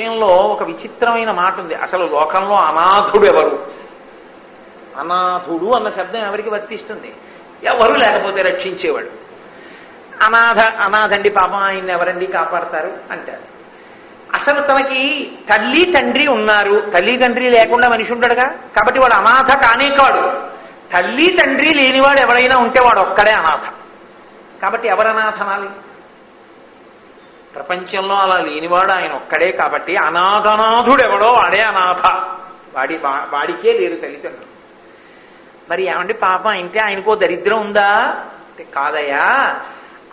విషయంలో ఒక విచిత్రమైన మాట ఉంది. అసలు లోకంలో అనాథుడు ఎవరు? అనాథుడు అన్న శబ్దం ఎవరికి వర్తిస్తుంది? ఎవరు లేకపోతే రక్షించేవాడు? అనాథ అనాథండి పాపం ఆయన ఎవరండి కాపాడతారు? అంటారు. అసలు తనకి తల్లి తండ్రి ఉన్నారు. తల్లి తండ్రి లేకుండా మనిషి ఉంటాడుగా కాబట్టి వాడు అనాథ కానే కాడు. తల్లి తండ్రి లేనివాడు ఎవరైనా ఉంటే వాడు ఒక్కడే అనాథ. కాబట్టి ఎవరు అనాథ అనాలి? ప్రపంచంలో అలా లేనివాడు ఆయన ఒక్కడే కాబట్టి అనాథనాథుడెవడో వాడే అనాథ. వాడి వాడికే లేరు తల్లిదండ్రులు. మరి ఏమండి పాప? అంటే ఆయనకో దరిద్రం ఉందా? కాదయ్యా.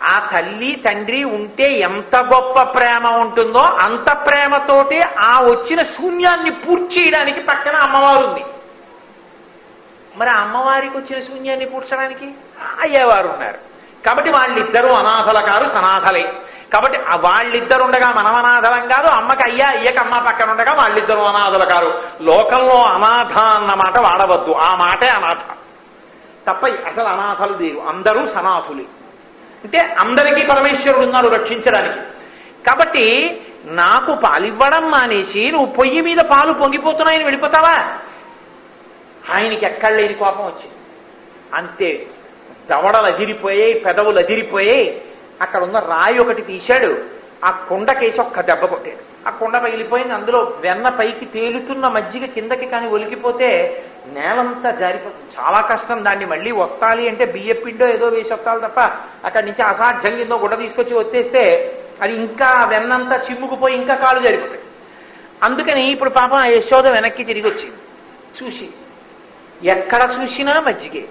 ఆ తల్లి తండ్రి ఉంటే ఎంత గొప్ప ప్రేమ ఉంటుందో అంత ప్రేమతోటి ఆ వచ్చిన శూన్యాన్ని పూర్తి చేయడానికి పక్కన అమ్మవారు ఉంది మరి అమ్మవారికి వచ్చిన శూన్యాన్ని పూడ్చడానికి అయ్యేవారు ఉన్నారు కాబట్టి వాళ్ళిద్దరూ అనాథల కారు సనాథలే. కాబట్టి వాళ్ళిద్దరు ఉండగా మనం అనాథలం కాదు అమ్మకి అయ్యా అయ్యకి అమ్మ పక్కన ఉండగా వాళ్ళిద్దరు అనాథలు కారు. లోకంలో అనాథ అన్న మాట వాడవద్దు. ఆ మాటే అనాథ. తప్ప అసలు అనాథలు లేరు. అందరూ సనాథులే. అంటే అందరికీ పరమేశ్వరుడు ఉన్నారు రక్షించడానికి. కాబట్టి నాకు పాలివ్వడం మానేసి నువ్వు పొయ్యి మీద పాలు పొంగిపోతున్నాయని వెళ్ళిపోతావా? ఆయనకి ఎక్కడ లేని కోపం వచ్చింది. అంతే. దవడలు అదిరిపోయాయి పెదవులు అదిరిపోయాయి. అక్కడ ఉన్న రాయి ఒకటి తీశాడు. ఆ కుండకేసి ఒక్క దెబ్బ కొట్టాడు. ఆ కుండ పగిలిపోయింది. అందులో వెన్న పైకి తేలుతున్న మజ్జిగ కిందకి కానీ ఒలికిపోతే నేలంతా జారిపోతుంది. చాలా కష్టం దాన్ని మళ్ళీ ఒత్తాలి అంటే బియ్యపిండో ఏదో వేసి ఒత్తాలి తప్ప అక్కడి నుంచి అసాధ్యంగా కిందో గుడ్డ తీసుకొచ్చి ఒత్తేస్తే అది ఇంకా వెన్నంతా చిమ్ముకుపోయి ఇంకా కాలు జారిపోతాయి. అందుకని ఇప్పుడు పాపం యశోద వెనక్కి తిరిగి వచ్చింది. చూసి ఎక్కడ చూసినా మజ్జిగే.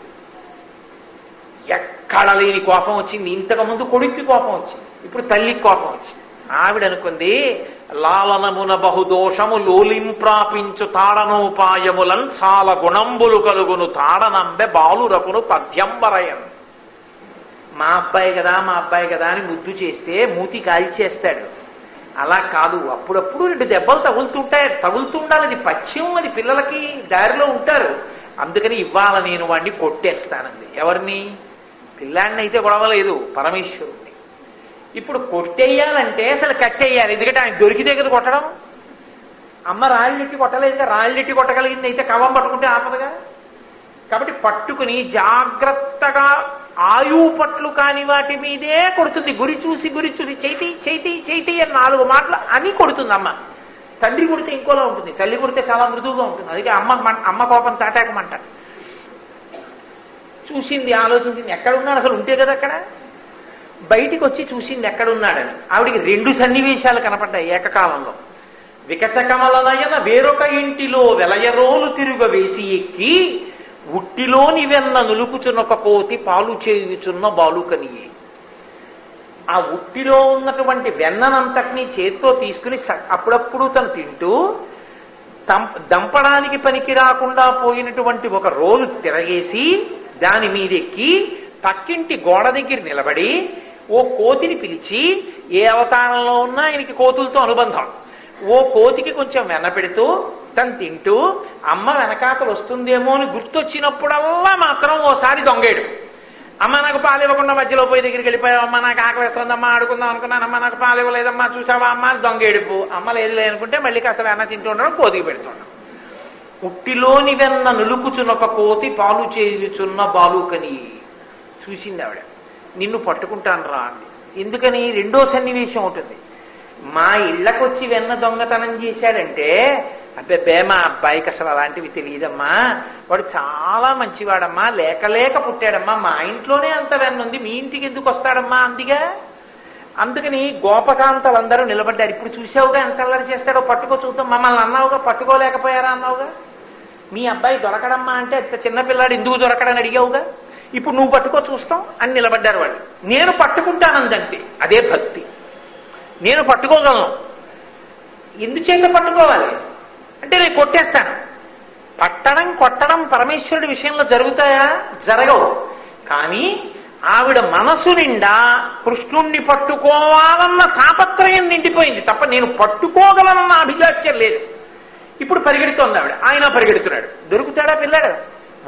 ఎక్కడ లేని కోపం వచ్చింది. ఇంతకు ముందు కొడుక్కి కోపం వచ్చింది. ఇప్పుడు తల్లికి కోపం వచ్చింది. ఆవిడ అనుకుంది లాలనమున బహుదోషము లోలింప్రాపించు తాడనోపాయములన్ చాలా గుణంబులు కలుగును తాడనంబె బాలురకును పద్యంబరయం మా అబ్బాయి కదా మా అబ్బాయి కదా అని ముద్దు చేస్తే మూతి కాల్చేస్తాడు అలా కాదు అప్పుడప్పుడు రెండు దెబ్బలు తగులుతుంటాయి. తగులుతుండాలి అది పచ్చియం అది పిల్లలకి దారిలో ఉంటారు. అందుకని ఇవాళ నేను వాడిని కొట్టేస్తానండి ఎవరిని? పిల్లాడిని అయితే గొడవ లేదు పరమేశ్వరుణ్ణి. ఇప్పుడు కొట్టేయాలంటే అసలు కట్టేయాలి. ఎందుకంటే ఆయన దొరికితే కదా కొట్టడం. అమ్మ రాళ్ళెట్టి కొట్టలేదుగా రాళ్ళెట్టి కొట్టగలిగింది అయితే కవం పట్టుకుంటే ఆపదుగా. కాబట్టి పట్టుకుని జాగ్రత్తగా ఆయువు పట్లు కాని వాటి మీదే కొడుతుంది. గురి చూసి గురి చూసి చైతి చైతి చైతి అని నాలుగు మాటలు అని కొడుతుంది అమ్మ. తండ్రి కొడితే ఇంకోలా ఉంటుంది. తల్లి కొడితే చాలా మృదువుగా ఉంటుంది. అందుకే అమ్మ అమ్మ కోపం తాటాకమంటారు. చూసింది ఆలోచించింది ఎక్కడున్నాడు? అసలు ఉంటే కదా అక్కడ? బయటికి వచ్చి చూసింది ఎక్కడున్నాడని. ఆవిడికి రెండు సన్నివేశాలు కనపడ్డాయి ఏకకాలంలో. వికచకమలనయన వేరొక ఇంటిలో వెలయరోలు తిరుగ వేసి ఎక్కి ఉట్టిలోని వెన్న నులుకుచున్నొక కోతి పాలు చేయుచున్న బాలుకనియే. ఆ ఉట్టిలో ఉన్నటువంటి వెన్ననంతటినీ చేత్తో తీసుకుని అప్పుడప్పుడు తను తింటూ దంపడానికి పనికి రాకుండా పోయినటువంటి ఒక రోలు తిరగేసి దాని మీదెక్కి పక్కింటి గోడ దగ్గర నిలబడి ఓ కోతిని పిలిచి ఏ అవతారంలో ఉన్నా ఆయనకి కోతులతో అనుబంధం. ఓ కోతికి కొంచెం వెన్న పెడుతూ తను తింటూ అమ్మ వెనకాతలు వస్తుందేమో అని గుర్తొచ్చినప్పుడల్లా మాత్రం ఓసారి దొంగేడు. అమ్మ నాకు పాలు ఇవ్వకుండా మధ్యలో పోయి దగ్గరికి వెళ్ళిపోయావు. అమ్మ నాకు ఆకలి వస్తుందమ్మా ఆడుకుందాం అనుకున్నాను. అమ్మ నాకు పాలు ఇవ్వలేదమ్మా చూసావా? అమ్మ అని దొంగేడుపు. అమ్మ లేదు లేనుకుంటే మళ్ళీ కాస్త వెన్న తింటూ ఉండడం కోతికి పెడుతున్నాం ఉట్టిలోని వెన్న నులుకుచున్నొక కోతి పాలు చేయుచున్న బాలుకని. చూసింది ఆవిడ నిన్ను పట్టుకుంటాను రా అంది. ఎందుకని? రెండో సన్నివేశం ఉంటుంది మా ఇళ్ళకొచ్చి వెన్న దొంగతనం చేశాడంటే అబ్బే మా అబ్బాయికి అసలు అలాంటివి తెలియదమ్మా. వాడు చాలా మంచివాడమ్మా. లేక లేక పుట్టాడమ్మా. మా ఇంట్లోనే అంత వెన్న ఉంది. మీ ఇంటికి ఎందుకు వస్తాడమ్మా అందిగా? అందుకని గోపకాంతలందరూ నిలబడ్డారు. ఇప్పుడు చూసావుగా ఎంత అల్లరి చేస్తాడో పట్టుకో చూద్దాం. మమ్మల్ని అన్నావుగా? పట్టుకోలేకపోయారా అన్నావుగా? మీ అబ్బాయి దొరకడమ్మా అంటే ఇంత చిన్నపిల్లాడు ఎందుకు దొరకడని అడిగావుగా? ఇప్పుడు నువ్వు పట్టుకో చూస్తాం అని నిలబడ్డారు వాళ్ళు. నేను పట్టుకుంటానందంతే. అదే భక్తి. నేను పట్టుకోగలను. ఎందుచేత పట్టుకోవాలి? అంటే నేను కొట్టేస్తాను. పట్టడం కొట్టడం పరమేశ్వరుడి విషయంలో జరుగుతాయా? జరగవు. కానీ ఆవిడ మనసు నిండా కృష్ణుణ్ణి పట్టుకోవాలన్న తాపత్రయం నిండిపోయింది తప్ప నేను పట్టుకోగలనన్న అభిలాష్యం లేదు. ఇప్పుడు పరిగెడుతోంది ఆవిడ. ఆయన పరిగెడుతున్నాడు. దొరుకుతాడా పిల్లాడు?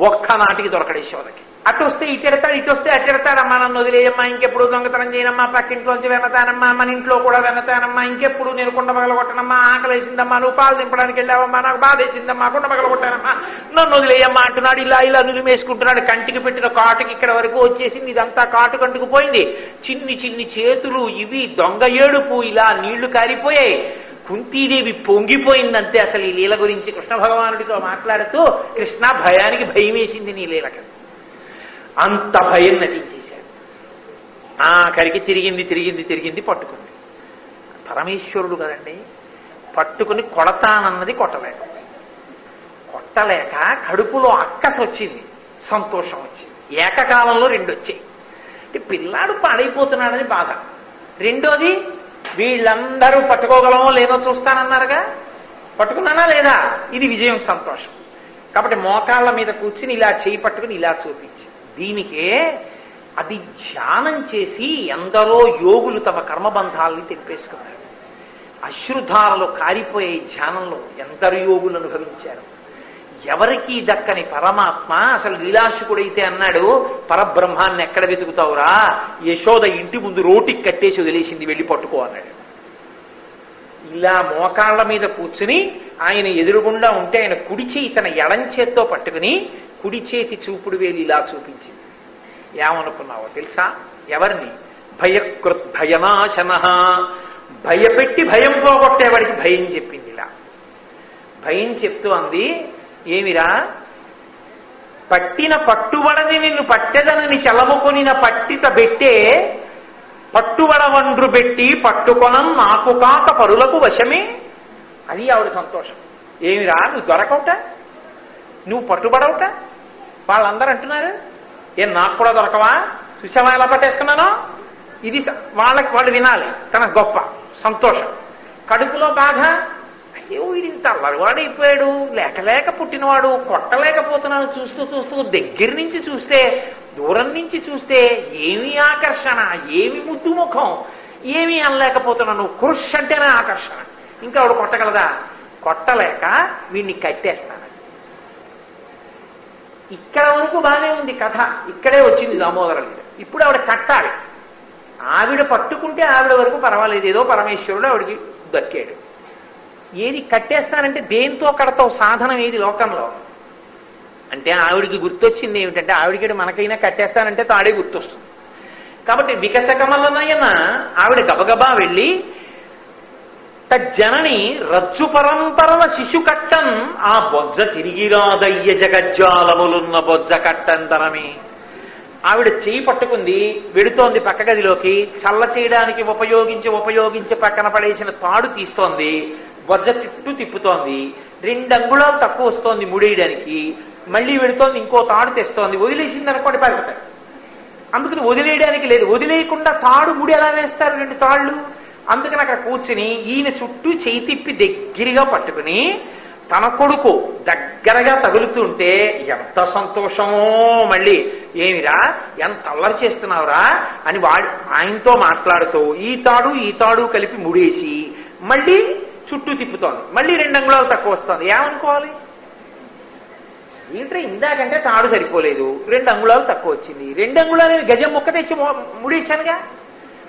ఒక్క నాటికి దొరకడే శివకి అటు వస్తే ఇటు ఎడతాడు ఇటు వస్తే అటు ఎడతాడమ్మా నన్ను వదిలేయమ్మా ఇంకెప్పుడు దొంగతనం చేయనమ్మా పక్కింట్లోంచి వెనతానమ్మా మన ఇంట్లో కూడా వెనతానమ్మా ఇంకెప్పుడు నేను కుండ పగల కొట్టనమ్మా ఆకలి వేసిందమ్మా నువ్వు పాలు దింపడానికి వెళ్ళావమ్మా నాకు బాధ వేసిందమ్మా కుండ పగల కొట్టానమ్మా. నన్ను వదిలేయమ్మా అంటున్నాడు ఇలా ఇలా నులిమేసుకుంటున్నాడు. కంటికి పెట్టిన కాటుకి ఇక్కడ వరకు వచ్చేసింది ఇదంతా కాటు కంటుకుపోయింది చిన్ని చిన్ని చేతులు ఇవి దొంగ ఏడుపు ఇలా నీళ్ళు కారిపోయాయి కుంతీదేవి పొంగిపోయిందంతే అసలు ఈ లీల గురించి కృష్ణ భగవానుడితో మాట్లాడుతూ కృష్ణ భయానికి భయం వేసింది నీ లీలకి. అంత భయం నటించేశాడు. ఆఖరికి తిరిగింది తిరిగింది తిరిగింది పట్టుకుంది. పరమేశ్వరుడు కదండి పట్టుకుని కొడతానన్నది కొట్టలేక కొట్టలేక కడుపులో అక్కస వచ్చింది సంతోషం వచ్చింది. ఏకకాలంలో రెండు వచ్చాయి అంటే పిల్లాడు పాడైపోతున్నాడని బాధ. రెండోది వీళ్ళందరూ పట్టుకోగలమో లేదో చూస్తానన్నారుగా? పట్టుకున్నానా లేదా? ఇది విజయం సంతోషం. కాబట్టి మోకాళ్ళ మీద కూర్చుని ఇలా చేయి పట్టుకుని ఇలా చూపించి. దీనికే అది ధ్యానం చేసి ఎందరో యోగులు తమ కర్మబంధాలని తెంపేసుకున్నారు. అశ్రుధారలు కారిపోయే ధ్యానంలో ఎందరు యోగులు అనుభవించారు? ఎవరికి దక్కని పరమాత్మ అసలు లీలాశుకుడైతే అన్నాడు పరబ్రహ్మాన్ని ఎక్కడ వెతుకుతావురా? యశోద ఇంటి ముందు రోటికి కట్టేసి వదిలేసింది వెళ్ళి పట్టుకో అన్నాడు. ఇలా మోకాళ్ళ మీద కూర్చుని ఆయన ఎదురుగుండా ఉంటే ఆయన కుడి చేయి తన ఎడం చేత్తో పట్టుకుని కుడి చేతి చూపుడు వేలు ఇలా చూపించింది. ఏమనుకున్నావో తెలుసా? ఎవరిని? భయకృత్ భయనాశన. భయపెట్టి భయం పోగొట్టేవాడికి భయం చెప్పింది ఇలా భయం చెప్తూ అంది ఏమిరా? పట్టిన పట్టుబడని నిన్ను పట్టెదనని చలముకొనిన పట్టిత బెట్టే పట్టుబడ వండ్రు పెట్టి పట్టుకొనం నాకు కాక పరులకు వశమే. అది ఆవిడ సంతోషం. ఏమిరా నువ్వు దొరకవుట? నువ్వు పట్టుబడవుట? వాళ్ళందరూ అంటున్నారు ఏం నాకు కూడా దొరకవా? చూసావా ఎలా పట్టేసుకున్నానో? ఇది వాళ్ళకి వాళ్ళు వినాలి. తన గొప్ప సంతోషం. కడుపులో బాధ అయ్యో వీడింత అల్లరివాడైపోయాడు లేక లేక పుట్టినవాడు కొట్టలేకపోతున్నాను చూస్తూ చూస్తూ దగ్గర నుంచి చూస్తే దూరం నుంచి చూస్తే ఏమి ఆకర్షణ ఏమి ముద్దు ముఖం ఏమీ అనలేకపోతున్నాను కృష్ అంటేనే ఆకర్షణ. ఇంకా ఆవిడ కొట్టగలదా? కొట్టలేక వీడిని కట్టేస్తాను ఇక్కడ వరకు బాగానే ఉంది కథ. ఇక్కడే వచ్చింది దామోదర లీల. ఇప్పుడు ఆవిడ కట్టాలి. ఆవిడ పట్టుకుంటే ఆవిడ వరకు పర్వాలేదు. ఏదో పరమేశ్వరుడు ఆవిడికి దక్కాడు. ఏది కట్టేస్తానంటే దేంతో కడతావు సాధనం ఏది లోకంలో? అంటే ఆవిడికి గుర్తొచ్చింది ఏమిటంటే ఆవిడికి మనకైనా కట్టేస్తానంటే తాడే గుర్తొస్తుంది. కాబట్టి వికచకమలనయన ఆవిడ గబగబా వెళ్ళి తజ్జనని రజ్జు పరంపరల శిశు కట్టం ఆ బొజ్జ తిరిగిరాదయ్య జగజ్జాలములున్న బొజ్జ కట్టంతరమే ఆవిడ చేయి పట్టుకుంది వెడుతోంది పక్క గదిలోకి చల్ల చేయడానికి ఉపయోగించి ఉపయోగించి పక్కన పడేసిన తాడు తీస్తోంది బొజ్జ చుట్టూ తిప్పుతోంది రెండు అంగుళాలు తక్కువ వస్తోంది ముడేయడానికి మళ్ళీ వెడుతోంది ఇంకో తాడు తెస్తోంది వదిలేసింది అనుకోండి పడిపోతాడు అందుకని వదిలేయడానికి లేదు వదిలేయకుండా తాడు ముడి ఎలా వేస్తారు రెండు తాళ్ళు? అందుకని అక్కడ కూర్చుని ఈయన చుట్టూ చేయి తిప్పి దగ్గరగా పట్టుకుని తన కొడుకు దగ్గరగా తగులుతుంటే ఎంత సంతోషమో మళ్ళీ. ఏమిరా ఎంత అల్లరి చేస్తున్నావురా అని వాడు ఆయనతో మాట్లాడుతూ ఈ తాడు ఈ తాడు కలిపి ముడేసి మళ్ళీ చుట్టూ తిప్పుతోంది. మళ్ళీ రెండు అంగుళాలు తక్కువ వస్తుంది. ఏమనుకోవాలి? ఏంటంటే ఇందాకంటే తాడు సరిపోలేదు. రెండు అంగుళాలు తక్కువ వచ్చింది. రెండు అంగుళాలు గజం ముక్క తెచ్చి ముడేశానుగా.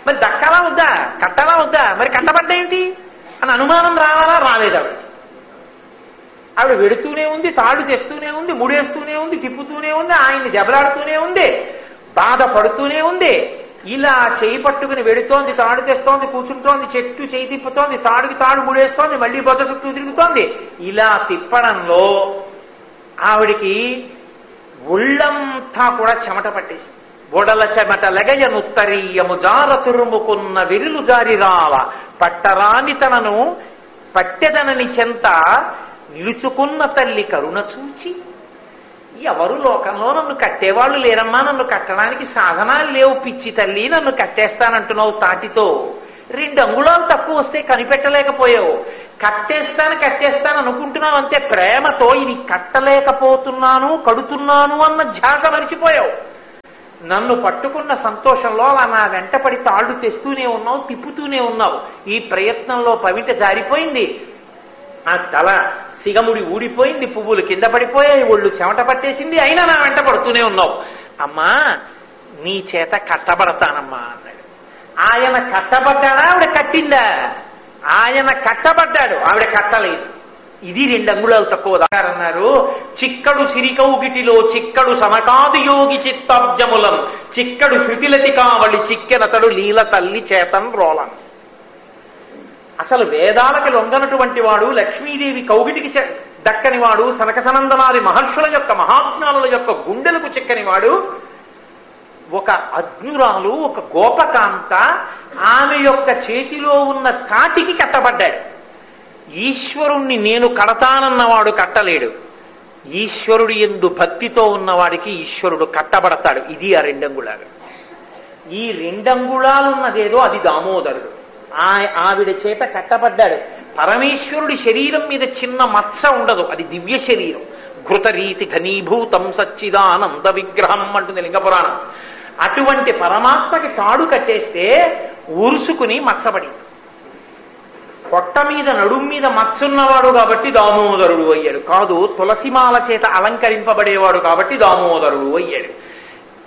మరి దక్కాలా వద్దా? కట్టాలా వద్దా? మరి కట్టబడ్డా ఏంటి? అని అనుమానం రావాలా? రాలేదు ఆవిడ వెడుతూనే ఉంది తాడు తెస్తూనే ఉంది ముడేస్తూనే ఉంది తిప్పుతూనే ఉంది ఆయన్ని దెబ్బలాడుతూనే ఉంది బాధపడుతూనే ఉంది. ఇలా చేయి పట్టుకుని వెడుతోంది తాడు తెస్తోంది కూర్చుంటోంది చెట్టు చేయి తిప్పుతోంది తాడుకి తాడు ముడేస్తోంది మళ్ళీ బొద్ద చుట్టూ తిరుగుతోంది. ఇలా తిప్పడంలో ఆవిడికి ఒళ్ళంతా కూడా చెమట పట్టేసింది. బుడల చెమట లెగయనుత్తరీయము జార తురుముకున్న విరులు జారిరాల పట్టరాని తనను పట్టెదనని చెంత నిలుచుకున్న తల్లి కరుణ చూచి ఎవరు లోకంలో నన్ను కట్టేవాళ్ళు లేరమ్మా నన్ను కట్టడానికి సాధనాలు లేవు పిచ్చి తల్లి నన్ను కట్టేస్తానంటున్నావు తాటితో. రెండు అంగుళాలు తక్కువ వస్తే కనిపెట్టలేకపోయావు. కట్టేస్తాను కట్టేస్తాను అనుకుంటున్నావు అంతే ప్రేమతో ఇది కట్టలేకపోతున్నాను కడుతున్నాను అన్న ధ్యాస మరిచిపోయావు. నన్ను పట్టుకున్న సంతోషంలో అలా నా వెంటపడి తాళ్ళు తెస్తూనే ఉన్నావు తిప్పుతూనే ఉన్నావు. ఈ ప్రయత్నంలో పవిట జారిపోయింది. ఆ తల సిగముడి ఊడిపోయింది పువ్వులు కింద పడిపోయాయి ఒళ్ళు చెమట పట్టేసింది అయినా నా వెంట పడుతూనే ఉన్నావు. అమ్మా నీ చేత కట్టబడతానమ్మా అన్నాడు. ఆయన కట్టబడ్డాడా? ఆవిడ కట్టిందా? ఆయన కట్టబడ్డాడు. ఆవిడ కట్టలేదు. ఇది రెండు అంగుళాలు తక్కువ అన్నారు చిక్కడు సిరికౌగిటిలో చిక్కడు సమకాదు యోగి చిత్తాబ్జములం. చిక్కడు శృతిలతి కావళి చిక్కెనతడు లీల తల్లి చేతన్ రోలం అసలు వేదాలకి లొంగనటువంటి వాడు లక్ష్మీదేవి కౌగిటికి చె- దక్కని వాడు సనకసనందనాది మహర్షుల యొక్క మహాజ్ఞానుల యొక్క గుండెలకు చిక్కని వాడు ఒక అజ్ఞురాలు ఒక గోపకాంత ఆమె యొక్క చేతిలో ఉన్న కాటికి కట్టబడ్డాడు. ఈశ్వరుణ్ణి నేను కడతానన్నవాడు కట్టలేడు. ఈశ్వరుడు ఎందు భక్తితో ఉన్నవాడికి ఈశ్వరుడు కట్టబడతాడు. ఇది ఆ రెండంగుళాలు. ఈ రెండంగుళాలున్నదేదో అది దామోదరుడు. ఆ- ఆవిడ చేత కట్టబడ్డాడు. పరమేశ్వరుడి శరీరం మీద చిన్న మచ్చ ఉండదు. అది దివ్య శరీరం. ఘృతరీతి ఘనీభూతం సచ్చిదానంద విగ్రహం అంటుంది లింగపురాణం. అటువంటి పరమాత్మకి తాడు కట్టేస్తే ఉరుసుకుని మచ్చబడింది పొట్ట మీద నడుం మీద మత్సున్నవాడు కాబట్టి దామోదరుడు అయ్యాడు. కాదు తులసిమాల చేత అలంకరింపబడేవాడు కాబట్టి దామోదరుడు అయ్యాడు.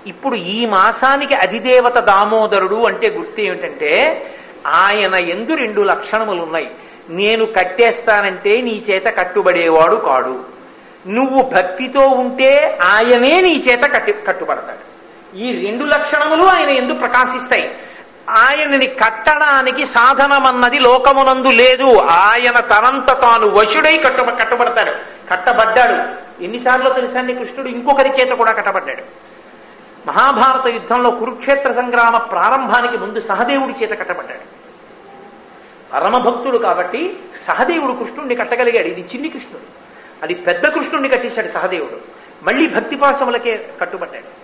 ఇప్పుడు ఈ మాసానికి అధిదేవత దామోదరుడు అంటే గుర్తు ఏమిటంటే ఆయన ఎందు రెండు లక్షణములు ఉన్నాయి నేను కట్టేస్తానంటే నీ చేత కట్టుబడేవాడు కాడు. నువ్వు భక్తితో ఉంటే ఆయనే నీ చేత కట్టి కట్టుబడతాడు. ఈ రెండు లక్షణములు ఆయన ఎందు ప్రకాశిస్తాయి. ఆయనని కట్టడానికి సాధనమన్నది లోకమునందు లేదు. ఆయన తనంత తాను వశుడై కట్టు కట్టబడతాడు. కట్టబడ్డాడు. ఎన్నిసార్లు తెలుసా కృష్ణుడు? ఇంకొకరి చేత కూడా కట్టబడ్డాడు. మహాభారత యుద్ధంలో కురుక్షేత్ర సంగ్రామ ప్రారంభానికి ముందు సహదేవుడి చేత కట్టబడ్డాడు. పరమభక్తుడు కాబట్టి సహదేవుడు కృష్ణుణ్ణి కట్టగలిగాడు. ఇది చిన్ని కృష్ణుడు. అది పెద్ద కృష్ణుడిని కట్టేశాడు సహదేవుడు. మళ్ళీ భక్తి పాశములకే కట్టుబడ్డాడు.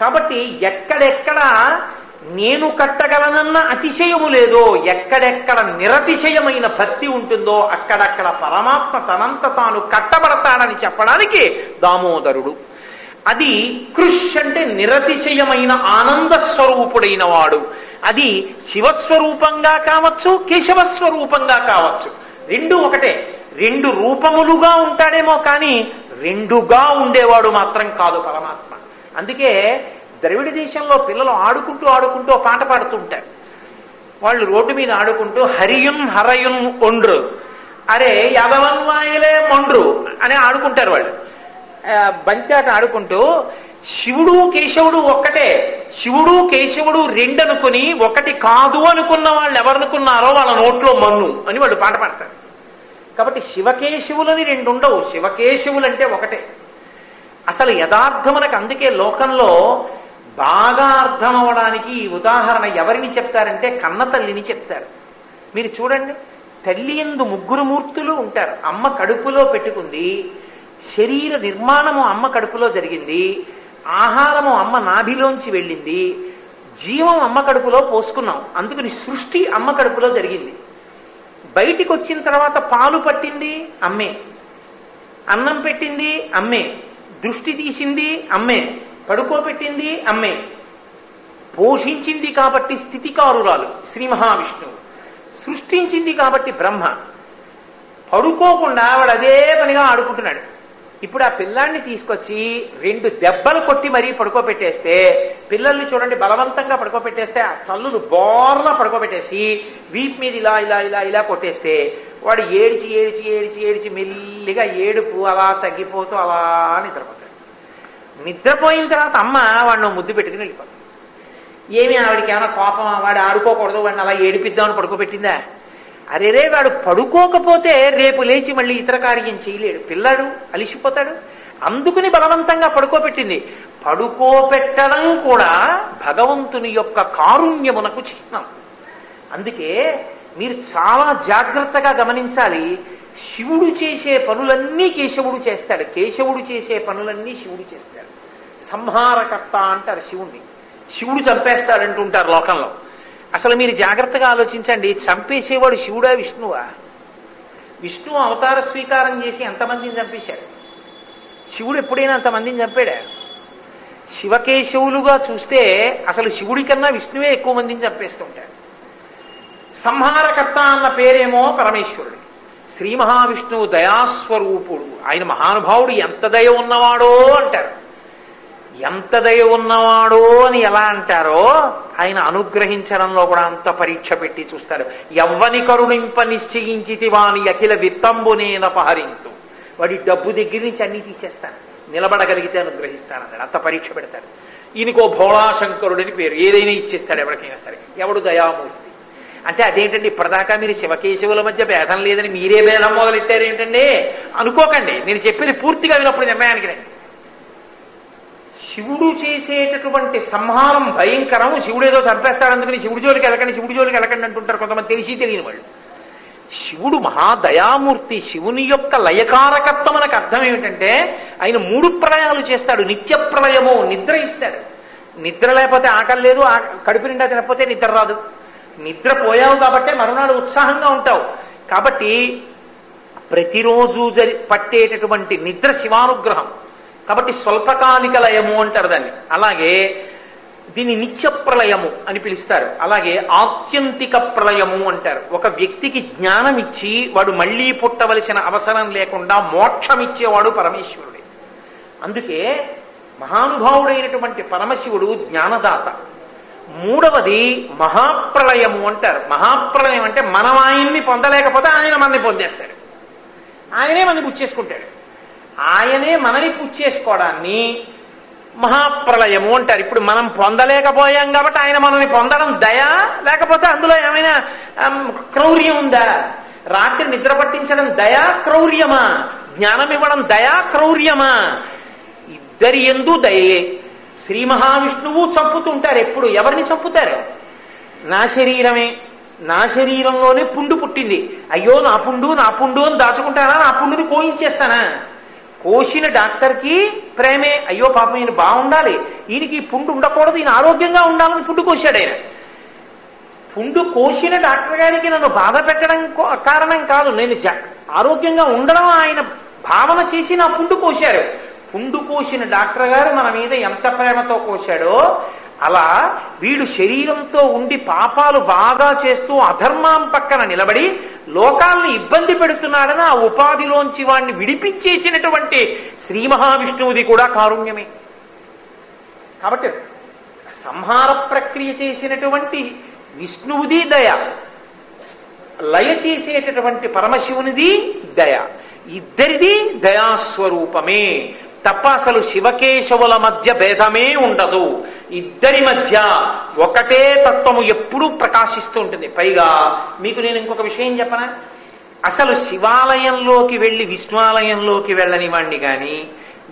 కాబట్టి ఎక్కడెక్కడ నేను కట్టగలనన్న అతిశయము లేదో ఎక్కడెక్కడ నిరతిశయమైన భక్తి ఉంటుందో అక్కడక్కడ పరమాత్మ తనంత తాను కట్టబడతాడని చెప్పడానికి దామోదరుడు అది కృష్ అంటే నిరతిశయమైన ఆనంద స్వరూపుడైన వాడు అది శివస్వరూపంగా కావచ్చు కేశవస్వరూపంగా కావచ్చు. రెండు ఒకటే. రెండు రూపములుగా ఉంటాడేమో కానీ రెండుగా ఉండేవాడు మాత్రం కాదు పరమాత్మ. అందుకే ద్రవిడ దేశంలో పిల్లలు ఆడుకుంటూ ఆడుకుంటూ పాట పాడుతూ ఉంటారు వాళ్ళు రోడ్డు మీద ఆడుకుంటూ హరియున్ హరయున్ ఒండ్రు. అరే యాదవన్ వాయిలే మొండ్రు అని ఆడుకుంటారు వాళ్ళు. బంచాట ఆడుకుంటూ శివుడు కేశవుడు ఒక్కటే. శివుడు కేశవుడు రెండు అనుకుని ఒకటి కాదు అనుకున్న వాళ్ళు ఎవరనుకున్నారో వాళ్ళ నోట్లో మన్ను అని వాళ్ళు పాట పాడతారు కాబట్టి శివకేశవులని రెండు ఉండవు శివకేశవులు అంటే ఒకటే. అసలు యథార్థమునకు అందుకే లోకంలో బాగా అర్థమవడానికి ఈ ఉదాహరణ ఎవరిని చెప్తారంటే కన్న తల్లిని చెప్తారు. మీరు చూడండి తల్లి ఎందు ముగ్గురు మూర్తులు ఉంటారు. అమ్మ కడుపులో పెట్టుకుంది శరీర నిర్మాణము అమ్మ కడుపులో జరిగింది ఆహారము అమ్మ నాభిలోంచి వెళ్ళింది జీవం అమ్మ కడుపులో పోసుకున్నాం. అందుకని సృష్టి అమ్మ కడుపులో జరిగింది. బయటికి వచ్చిన తర్వాత పాలు పట్టింది అమ్మే. అన్నం పెట్టింది అమ్మే. దృష్టి తీసింది అమ్మే. పడుకోబెట్టింది అమ్మే. పోషించింది కాబట్టి స్థితికారురాలు శ్రీ మహావిష్ణువు. సృష్టించింది కాబట్టి బ్రహ్మ. పడుకోకుండా వాడు అదే పనిగా ఆడుకుంటున్నాడు. ఇప్పుడు ఆ పిల్లాన్ని తీసుకొచ్చి రెండు దెబ్బలు కొట్టి మరీ పడుకోబెట్టేస్తే పిల్లల్ని చూడండి బలవంతంగా పడుకోబెట్టేస్తే ఆ తల్లులు బోర్లా పడుకోబెట్టేసి వీప్ మీద ఇలా ఇలా ఇలా ఇలా కొట్టేస్తే వాడు ఏడిచి ఏడిచి ఏడిచి ఏడిచి మెల్లిగా ఏడుపు అలా తగ్గిపోతూ అలా నిద్రపోతాడు. నిద్రపోయిన తర్వాత అమ్మ వాడిని ముద్దు పెట్టుకుని వెళ్ళిపోతాడు ఏమి ఆవిడకి ఏమైనా కోపం? వాడు ఆడుకోకూడదు వాడిని అలా ఏడిపిద్దామని పడుకోబెట్టిందా? అరేరే వాడు పడుకోకపోతే రేపు లేచి మళ్ళీ ఇతర కార్యం చేయలేడు. పిల్లాడు అలిసిపోతాడు. అందుకుని బలవంతంగా పడుకోబెట్టింది. పడుకోబెట్టడం కూడా భగవంతుని యొక్క కారుణ్యమునకు చిహ్నం. అందుకే మీరు చాలా జాగ్రత్తగా గమనించాలి. శివుడు చేసే పనులన్నీ కేశవుడు చేస్తాడు. కేశవుడు చేసే పనులన్నీ శివుడు చేస్తాడు. సంహారకర్త అంటారు శివుణ్ణి. శివుడు చంపేస్తాడంటుంటారు లోకంలో. అసలు మీరు జాగ్రత్తగా ఆలోచించండి. చంపేసేవాడు శివుడా విష్ణువా? విష్ణు అవతార స్వీకారం చేసి ఎంతమందిని చంపేశాడు? శివుడు ఎప్పుడైనా అంతమందిని చంపాడా? శివకేశవులుగా చూస్తే అసలు శివుడి కన్నా విష్ణువే ఎక్కువ మందిని చంపేస్తుంటాడు సంహారకర్త అన్న పేరేమో పరమేశ్వరుడు. శ్రీ మహావిష్ణువు దయాస్వరూపుడు. ఆయన మహానుభావుడు ఎంత దయ ఉన్నవాడో అంటారు. ఎంత దయ ఉన్నవాడో అని ఎలా అంటారో ఆయన అనుగ్రహించడంలో కూడా అంత పరీక్ష పెట్టి చూస్తారు. ఎవ్వని కరుణింప నిశ్చయించితి వాని అఖిల విత్తంబునేనపహరింతు వాడి డబ్బు దగ్గర నుంచి అన్ని తీసేస్తాను. నిలబడగలిగితే అనుగ్రహిస్తానన్నాడు అంత పరీక్ష పెడతాడు. ఈయనకో భోళాశంకరుడని పేరు. ఏదైనా ఇచ్చేస్తాడు ఎవరికైనా సరే. ఎవడు దయామూర్తి? అంటే అదేంటండి? ఇప్పటిదాకా మీరు శివకేశవుల మధ్య భేదం లేదని మీరే భేదం మొదలెట్టారు ఏంటండి అనుకోకండి. నేను చెప్పేది పూర్తిగా వినప్పుడు నిర్ణయానికి రండి. శివుడు చేసేటటువంటి సంహారం భయంకరం. శివుడు ఏదో చంపేస్తాడు అందుకని శివుడి జోలికి వెళ్ళకండి శివుడి జోలికి వెళ్ళకండి అంటుంటారు కొంతమంది. తెలిసి తెలియని వాళ్ళు. శివుడు మహాదయామూర్తి శివుని యొక్క లయకారకత్వం మనకు అర్థం ఏమిటంటే ఆయన మూడు ప్రళయాలు చేస్తాడు. నిత్య ప్రళయము నిద్ర ఇస్తాడు. నిద్ర లేకపోతే ఆకలి లేదు కడుపు నిండా తినకపోతే నిద్ర రాదు. నిద్ర పోయావు కాబట్టే మరునాడు ఉత్సాహంగా ఉంటావు. కాబట్టి ప్రతిరోజు జరి పట్టేటటువంటి నిద్ర శివానుగ్రహం. కాబట్టి స్వల్పకాలిక లయము అంటారు దాన్ని. అలాగే దీన్ని నిత్య ప్రళయము అని పిలుస్తారు. అలాగే ఆత్యంతిక ప్రళయము అంటారు. ఒక వ్యక్తికి జ్ఞానం ఇచ్చి వాడు మళ్ళీ పుట్టవలసిన అవసరం లేకుండా మోక్షమిచ్చేవాడు పరమేశ్వరుడే. అందుకే మహానుభావుడైనటువంటి పరమశివుడు జ్ఞానదాత. మూడవది మహాప్రళయము అంటారు. మహాప్రళయం అంటే మనం ఆయన్ని పొందలేకపోతే ఆయన మనని పొందేస్తాడు. ఆయనే మనని పుచ్చేసుకుంటాడు ఆయనే మనని పుచ్చేసుకోవడాన్ని మహాప్రలయము అంటారు. ఇప్పుడు మనం పొందలేకపోయాం కాబట్టి ఆయన మనల్ని పొందడం దయా లేకపోతే అందులో ఏమైనా క్రౌర్యం ఉందా? రాత్రి నిద్ర పట్టించడం దయా క్రౌర్యమా? జ్ఞానం ఇవ్వడం దయా క్రౌర్యమా? ఇద్దరి ఎందు దయే. శ్రీ మహావిష్ణువు చంపుతుంటారు. ఎప్పుడు? ఎవరిని చంపుతారు? నా శరీరమే. నా శరీరంలోనే పుండు పుట్టింది. అయ్యో నా పుండు నా పుండు అని దాచుకుంటానా? నా పుండుని పోయించేస్తానా కోసిన డాక్టర్కి ప్రేమే. అయ్యో పాపం ఈయన బాగుండాలి. ఈయనకి పుండు ఉండకూడదు ఈయన ఆరోగ్యంగా ఉండాలని పుండు కోశాడు ఆయన. పుండు కోసిన డాక్టర్ గారికి నన్ను బాధ పెట్టడం కారణం కాదు. నేను ఆరోగ్యంగా ఉండడం ఆయన భావన చేసి నా పుండు కోశారు. పుండు కోసిన డాక్టర్ గారు మన మీద ఎంత ప్రేమతో కోశాడో అలా వీడు శరీరంతో ఉండి పాపాలు బాగా చేస్తూ అధర్మం పక్కన నిలబడి లోకాలను ఇబ్బంది పెడుతున్నాడని ఆ ఉపాధిలోంచి వాడిని విడిపించేసినటువంటి శ్రీ మహావిష్ణువుది కూడా కారుణ్యమే. కాబట్టి సంహార ప్రక్రియ చేసినటువంటి విష్ణువుది దయ లయ చేసేటటువంటి పరమశివునిది దయ ఇద్దరిది దయాస్వరూపమే. తప్ప అసలు శివకేశవుల మధ్య భేదమే ఉండదు. ఇద్దరి మధ్య ఒకటే తత్వము ఎప్పుడూ ప్రకాశిస్తూ ఉంటుంది. పైగా మీకు నేను ఇంకొక విషయం చెప్పనా? అసలు శివాలయంలోకి వెళ్ళి విష్ణువాలయంలోకి వెళ్ళనివ్వండి కానీ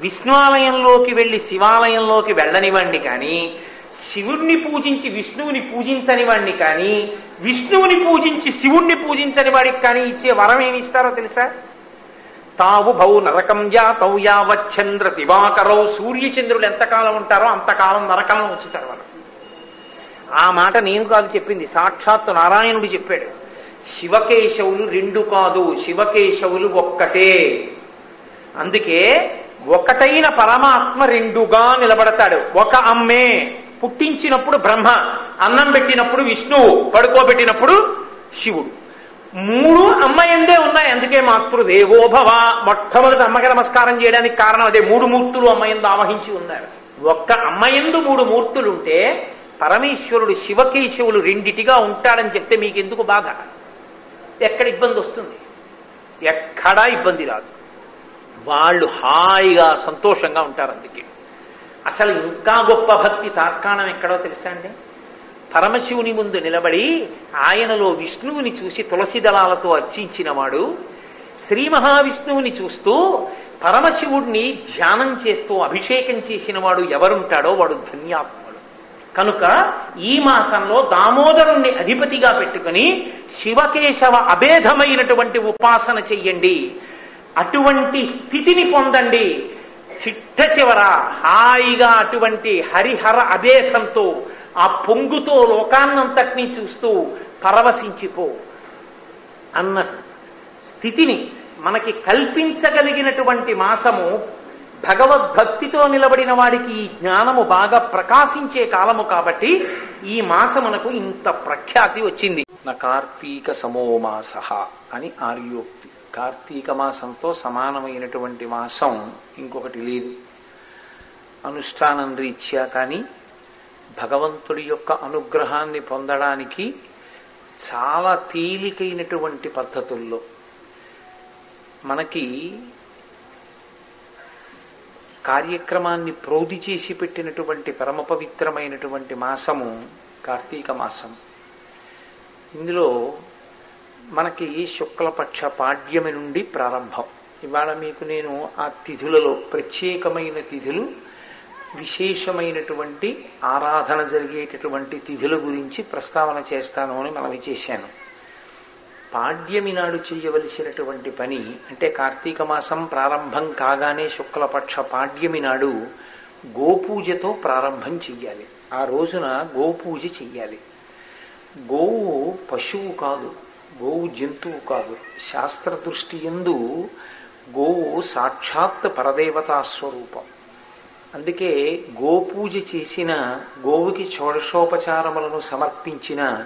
విష్ణువాలయంలోకి వెళ్ళి శివాలయంలోకి వెళ్ళనివ్వండి కానీ శివుణ్ణి పూజించి విష్ణువుని పూజించని వాడిని కానీ విష్ణువుని పూజించి శివుణ్ణి పూజించని వాడికి కానీ ఇచ్చే వరం ఏమి ఇస్తారో తెలుసా? తావు భౌ నరకం యాతౌ యావచ్చంద్ర దివాకరౌ సూర్యచంద్రుడు ఎంతకాలం ఉంటారో అంతకాలం నరకంలో ఉంచుతారు వాళ్ళు ఆ మాట నేను కాదు చెప్పింది. సాక్షాత్తు నారాయణుడు చెప్పాడు. శివకేశవులు రెండు కాదు శివకేశవులు ఒక్కటే. అందుకే ఒకటైన పరమాత్మ రెండుగా నిలబడతాడు. ఒక అమ్మే. పుట్టించినప్పుడు బ్రహ్మ అన్నం పెట్టినప్పుడు విష్ణువు పడుకోబెట్టినప్పుడు శివుడు. మూడు అమ్మయందే ఉన్నాయి. అందుకే మాతృదేవోభవ మొట్టమొదటి అమ్మకి నమస్కారం చేయడానికి కారణం అదే. మూడు మూర్తులు అమ్మయందు ఆవహించి ఉన్నారు. ఒక్క అమ్మయందు మూడు మూర్తులుంటే పరమేశ్వరుడు శివకేశవులు రెండిటిగా ఉంటాడని చెప్తే మీకు ఎందుకు బాధ? ఎక్కడ ఇబ్బంది వస్తుంది? ఎక్కడా ఇబ్బంది రాదు. వాళ్ళు హాయిగా సంతోషంగా ఉంటారు అందుకే. అసలు ఇంకా గొప్ప భక్తి తార్కాణం ఎక్కడో తెలుసా అండి? పరమశివుని ముందు నిలబడి ఆయనలో విష్ణువుని చూసి తులసి దళాలతో అర్చించినవాడు శ్రీ మహావిష్ణువుని చూస్తూ పరమశివుడిని ధ్యానం చేస్తూ అభిషేకం చేసినవాడు ఎవరుంటాడో వాడు ధన్యాత్ముడు. కనుక ఈ మాసంలో దామోదరుణ్ణి అధిపతిగా పెట్టుకుని శివకేశవ అభేదమైనటువంటి ఉపాసన చెయ్యండి. అటువంటి స్థితిని పొందండి. చిట్ట చివర హాయిగా అటువంటి హరిహర అభేదంతో ఆ పొంగుతో లోకాన్నంతటినీ చూస్తూ పరవశించిపో అన్న స్థితిని మనకి కల్పించగలిగినటువంటి మాసము భగవద్భక్తితో నిలబడిన వాడికి ఈ జ్ఞానము బాగా ప్రకాశించే కాలము కాబట్టి ఈ మాసమునకు ఇంత ప్రఖ్యాతి వచ్చింది. నా కార్తీక సమోమాస అని ఆర్యోక్తి. కార్తీక మాసంతో సమానమైనటువంటి మాసం ఇంకొకటి లేదు. అనుష్ఠానం రీత్యా కానీ భగవంతుడి యొక్క అనుగ్రహాన్ని పొందడానికి చాలా తేలికైనటువంటి పద్ధతుల్లో మనకి కార్యక్రమాన్ని ప్రోధి చేసి పెట్టినటువంటి పరమ పవిత్రమైనటువంటి మాసము కార్తీక మాసం. ఇందులో మనకి శుక్లపక్ష పాడ్యమి నుండి ప్రారంభం. ఇవాళ మీకు నేను ఆ తిథులలో ప్రత్యేకమైన తిథులు విశేషమైనటువంటి ఆరాధన జరిగేటటువంటి తిథుల గురించి ప్రస్తావన చేస్తాను అని మనవి చేశాను. పాడ్యమి నాడు చేయవలసినటువంటి పని అంటే కార్తీక మాసం ప్రారంభం కాగానే శుక్లపక్ష పాడ్యమి నాడు గోపూజతో ప్రారంభం చెయ్యాలి. ఆ రోజున గోపూజ చెయ్యాలి. గోవు పశువు కాదు గోవు జంతువు కాదు. శాస్త్ర దృష్టి ఎందు గోవు సాక్షాత్ పరదేవతా స్వరూపం. అందుకే గోపూజ చేసిన గోవుకి షోడశోపచారములను సమర్పించిన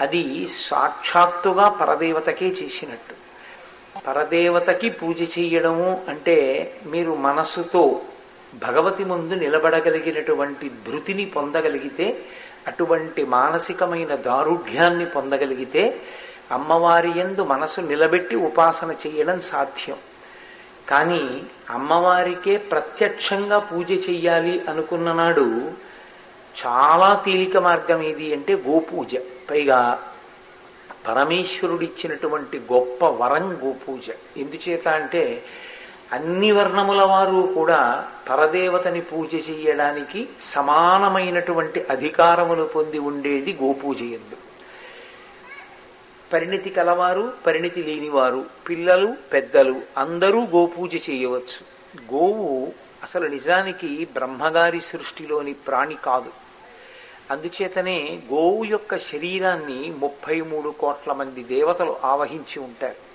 అది సాక్షాత్తుగా పరదేవతకే చేసినట్టు. పరదేవతకి పూజ చేయడము అంటే మీరు మనసుతో భగవతి ముందు నిలబడగలిగినటువంటి ధృతిని పొందగలిగితే అటువంటి మానసికమైన దారుఢ్యాన్ని పొందగలిగితే అమ్మవారి ఎందు మనసు నిలబెట్టి ఉపాసన చేయడం సాధ్యం. కానీ అమ్మవారికే ప్రత్యక్షంగా పూజ చెయ్యాలి అనుకున్న నాడు చాలా తేలిక మార్గం ఏది అంటే గోపూజ. పైగా పరమేశ్వరుడిచ్చినటువంటి గొప్ప వరం గోపూజ. ఎందుచేత అంటే అన్ని వర్ణముల వారు కూడా పరదేవతని పూజ చేయడానికి సమానమైనటువంటి అధికారములు పొంది ఉండేది గోపూజ ఎందుకు పరిణితి కలవారు పరిణితి లేనివారు పిల్లలు పెద్దలు అందరూ గోపూజ చేయవచ్చు. గోవు అసలు నిజానికి బ్రహ్మగారి సృష్టిలోని ప్రాణి కాదు. అందుచేతనే గోవు యొక్క శరీరాన్ని ముప్పై మూడు కోట్ల మంది దేవతలు ఆవహించి ఉంటారు.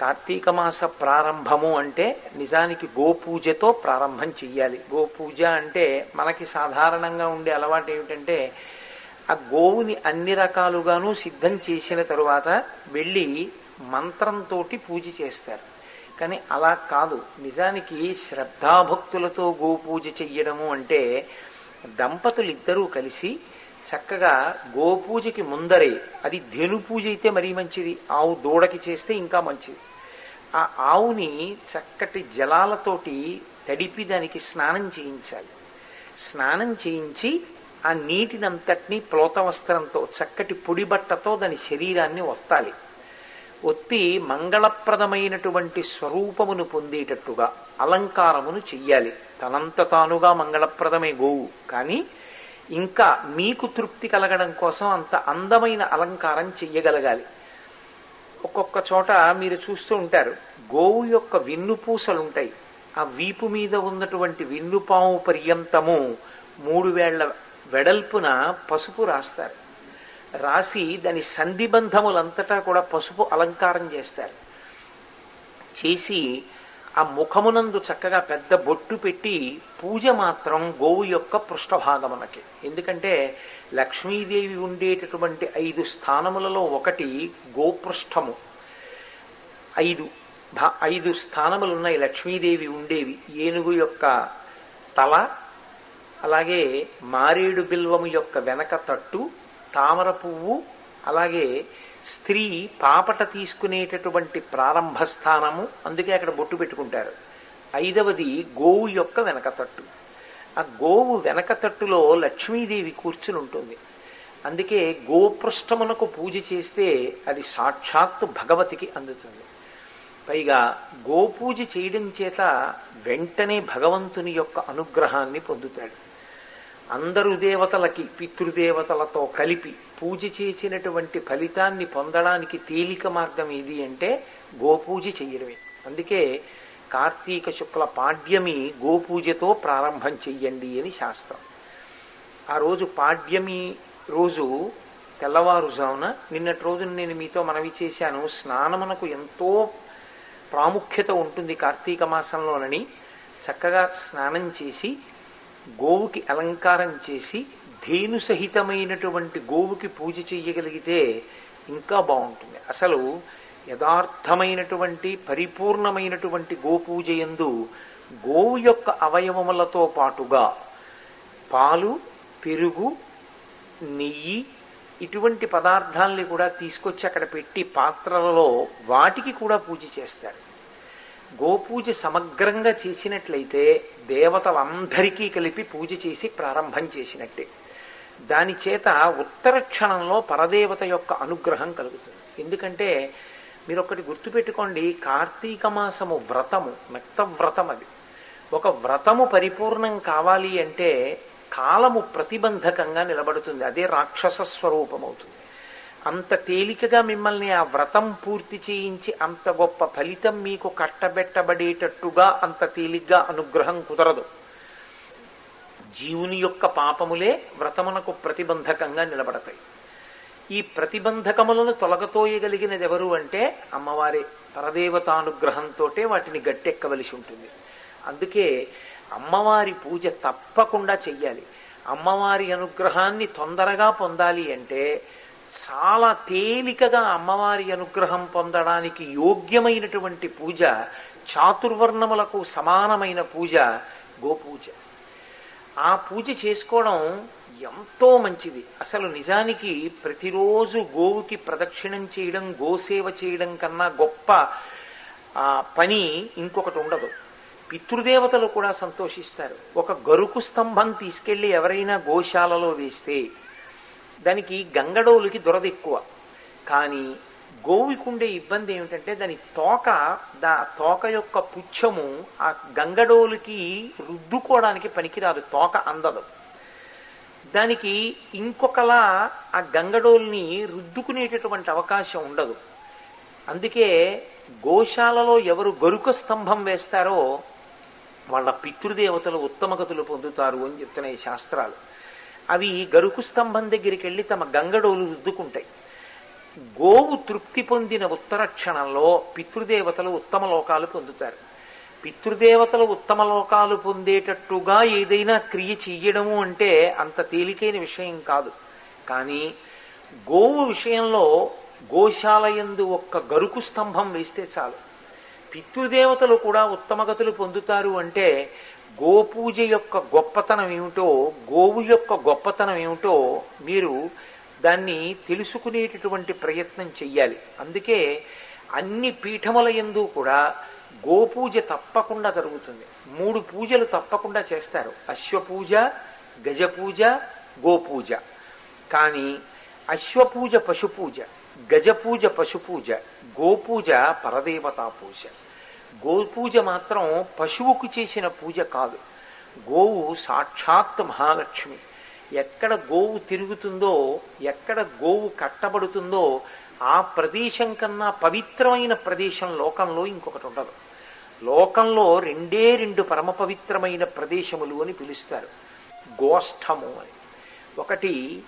కార్తీక మాస ప్రారంభము అంటే నిజానికి గోపూజతో ప్రారంభం చెయ్యాలి. గోపూజ అంటే మనకి సాధారణంగా ఉండే అలవాటు ఏమిటంటే ఆ గోవుని అన్ని రకాలుగాను సిద్ధం చేసిన తరువాత వెళ్ళి మంత్రంతో పూజ చేస్తారు. కానీ అలా కాదు. నిజానికి శ్రద్ధాభక్తులతో గోపూజ చెయ్యడము అంటే దంపతులు ఇద్దరూ కలిసి చక్కగా గోపూజకి ముందరే అది ధేను పూజ అయితే మరీ మంచిది ఆవు దూడకి చేస్తే ఇంకా మంచిది. ఆ ఆవుని చక్కటి జలాలతోటి తడిపి దానికి స్నానం చేయించాలి. స్నానం చేయించి ఆ నీటినంతటినీ ప్లోత వస్త్రంతో చక్కటి పొడి బట్టతో దాని శరీరాన్ని ఒత్తాలి. ఒత్తి మంగళప్రదమైనటువంటి స్వరూపమును పొందేటట్టుగా అలంకారమును చెయ్యాలి. తనంత తానుగా మంగళప్రదమే గోవు. కానీ ఇంకా మీకు తృప్తి కలగడం కోసం అంత అందమైన అలంకారం చెయ్యగలగాలి. ఒక్కొక్క చోట మీరు చూస్తూ ఉంటారు గోవు యొక్క వెన్నుపూసలుంటాయి ఆ వీపు మీద ఉన్నటువంటి వెన్నుపాము పర్యంతము మూడు వేళ్ళ వెడల్పున పసుపు రాస్తారు. రాసి దాని సంధిబంధములంతటా కూడా పసుపు అలంకారం చేస్తారు. చేసి ఆ ముఖమునందు చక్కగా పెద్ద బొట్టు పెట్టి పూజ మాత్రం గోవు యొక్క పృష్ఠభాగమునకి ఎందుకంటే లక్ష్మీదేవి ఉండేటటువంటి ఐదు స్థానములలో ఒకటి గోపృష్ఠము. ఐదు ఐదు స్థానములు ఉన్నాయి లక్ష్మీదేవి ఉండేవి. ఏనుగు యొక్క తల అలాగే మారేడు బిల్వము యొక్క వెనక తట్టు తామర పువ్వు అలాగే స్త్రీ పాపట తీసుకునేటటువంటి ప్రారంభ స్థానము అందుకే అక్కడ బొట్టు పెట్టుకుంటారు. ఐదవది గోవు యొక్క వెనక తట్టు. ఆ గోవు వెనక తట్టులో లక్ష్మీదేవి కూర్చుని ఉంటుంది. అందుకే గోపృష్ఠమునకు పూజ చేస్తే అది సాక్షాత్తు భగవతికి అందుతుంది. పైగా గోపూజ చేయడం చేత వెంటనే భగవంతుని యొక్క అనుగ్రహాన్ని పొందుతాడు. అందరు దేవతలకి పితృదేవతలతో కలిపి పూజ చేసినటువంటి ఫలితాన్ని పొందడానికి తేలిక మార్గం ఏది అంటే గోపూజ చెయ్యడమే అందుకే కార్తీక శుక్ల పాడ్యమి గోపూజతో ప్రారంభం చెయ్యండి అని శాస్త్రం. ఆ రోజు పాడ్యమి రోజు తెల్లవారుజామున నిన్నటి రోజున నేను మీతో మనవి చేశాను స్నానమునకు ఎంతో ప్రాముఖ్యత ఉంటుంది కార్తీక మాసంలోనని. చక్కగా స్నానం చేసి గోవుకి అలంకారం చేసి ధేను సహితమైనటువంటి గోవుకి పూజ చెయ్యగలిగితే ఇంకా బాగుంటుంది. అసలు యథార్థమైనటువంటి పరిపూర్ణమైనటువంటి గోపూజ యందు గోవు యొక్క అవయవములతో పాటుగా పాలు పెరుగు నెయ్యి ఇటువంటి పదార్థాలని కూడా తీసుకొచ్చి అక్కడ పెట్టి పాత్రలలో వాటికి కూడా పూజ చేస్తారు. గోపూజ సమగ్రంగా చేసినట్లయితే దేవతలందరికీ కలిపి పూజ చేసి ప్రారంభం చేసినట్టే. దాని చేత ఉత్తర క్షణంలో పరదేవత యొక్క అనుగ్రహం కలుగుతుంది. ఎందుకంటే మీరు ఒకటి గుర్తుపెట్టుకోండి కార్తీక మాసము వ్రతము మెత్త వ్రతం అది. ఒక వ్రతము పరిపూర్ణం కావాలి అంటే కాలము ప్రతిబంధకంగా నిలబడుతుంది. అదే రాక్షస స్వరూపం అవుతుంది అంత తేలికగా మిమ్మల్ని ఆ వ్రతం పూర్తి చేయించి అంత గొప్ప ఫలితం మీకు కట్టబెట్టబడేటట్టుగా అంత తేలిగ్గా అనుగ్రహం కుదరదు. జీవుని యొక్క పాపములే వ్రతమునకు ప్రతిబంధకంగా నిలబడతాయి. ఈ ప్రతిబంధకములను తొలగతోయగలిగినది ఎవరు అంటే అమ్మవారి పరదేవతానుగ్రహంతో వాటిని గట్టెక్కవలసి ఉంటుంది. అందుకే అమ్మవారి పూజ తప్పకుండా చెయ్యాలి. అమ్మవారి అనుగ్రహాన్ని తొందరగా పొందాలి అంటే చాలా తేలికగా అమ్మవారి అనుగ్రహం పొందడానికి యోగ్యమైనటువంటి పూజ చాతుర్వర్ణములకు సమానమైన పూజ గోపూజ. ఆ పూజ చేసుకోవడం ఎంతో మంచిది. అసలు నిజానికి ప్రతిరోజు గోవుకి ప్రదక్షిణం చేయడం గోసేవ చేయడం కన్నా గొప్ప ఆ, పని ఇంకొకటి ఉండదు. పితృదేవతలు కూడా సంతోషిస్తారు. ఒక గరుకు స్తంభం తీసుకెళ్ళి ఎవరైనా గోశాలలో వేస్తే దానికి గంగడోలుకి దురద ఎక్కువ. కానీ గోవుకుండే ఇబ్బంది ఏమిటంటే దాని తోక దా తోక యొక్క పుచ్చము ఆ గంగడోలుకి రుద్దుకోవడానికి పనికిరాదు తోక అందదు. దానికి ఇంకొకలా ఆ గంగడోల్ని రుద్దుకునేటటువంటి అవకాశం ఉండదు. అందుకే గోశాలలో ఎవరు గరుక స్తంభం వేస్తారో వాళ్ళ పితృదేవతలు ఉత్తమగతులు పొందుతారు అని చెప్తున్నాయి శాస్త్రాలు. అవి గరుకు స్తంభం దగ్గరికి వెళ్ళి తమ గంగడోలు రుద్దుకుంటాయి. గోవు తృప్తి పొందిన ఉత్తర క్షణంలో పితృదేవతలు ఉత్తమ లోకాలు పొందుతారు. పితృదేవతలు ఉత్తమ లోకాలు పొందేటట్టుగా ఏదైనా క్రియ చెయ్యడము అంటే అంత తేలికైన విషయం కాదు. కానీ గోవు విషయంలో గోశాలయందు ఒక్క గరుకు స్తంభం వేస్తే చాలు. పితృదేవతలు కూడా ఉత్తమగతులు పొందుతారు అంటే గోపూజ యొక్క గొప్పతనం ఏమిటో గోవు యొక్క గొప్పతనం ఏమిటో మీరు దాన్ని తెలుసుకునేటటువంటి ప్రయత్నం చెయ్యాలి. అందుకే అన్ని పీఠముల ఎందు కూడా గోపూజ తప్పకుండా జరుగుతుంది. మూడు పూజలు తప్పకుండా చేస్తారు. అశ్వపూజ గజపూజ గోపూజ. కానీ అశ్వపూజ పశుపూజ గజపూజ పశుపూజ గోపూజ పరదేవతా పూజ గోపూజ మాత్రం పశువుకు చేసిన పూజ కాదు. గోవు సాక్షాత్ మహాలక్ష్మి. ఎక్కడ గోవు తిరుగుతుందో ఎక్కడ గోవు కట్టబడుతుందో ఆ ప్రదేశం కన్నా పవిత్రమైన ప్రదేశం లోకంలో ఇంకొకటి ఉండదు. లోకంలో రెండే రెండు పరమ పవిత్రమైన ప్రదేశములు అని పిలుస్తారు. గోష్ఠము అని. ఒకటి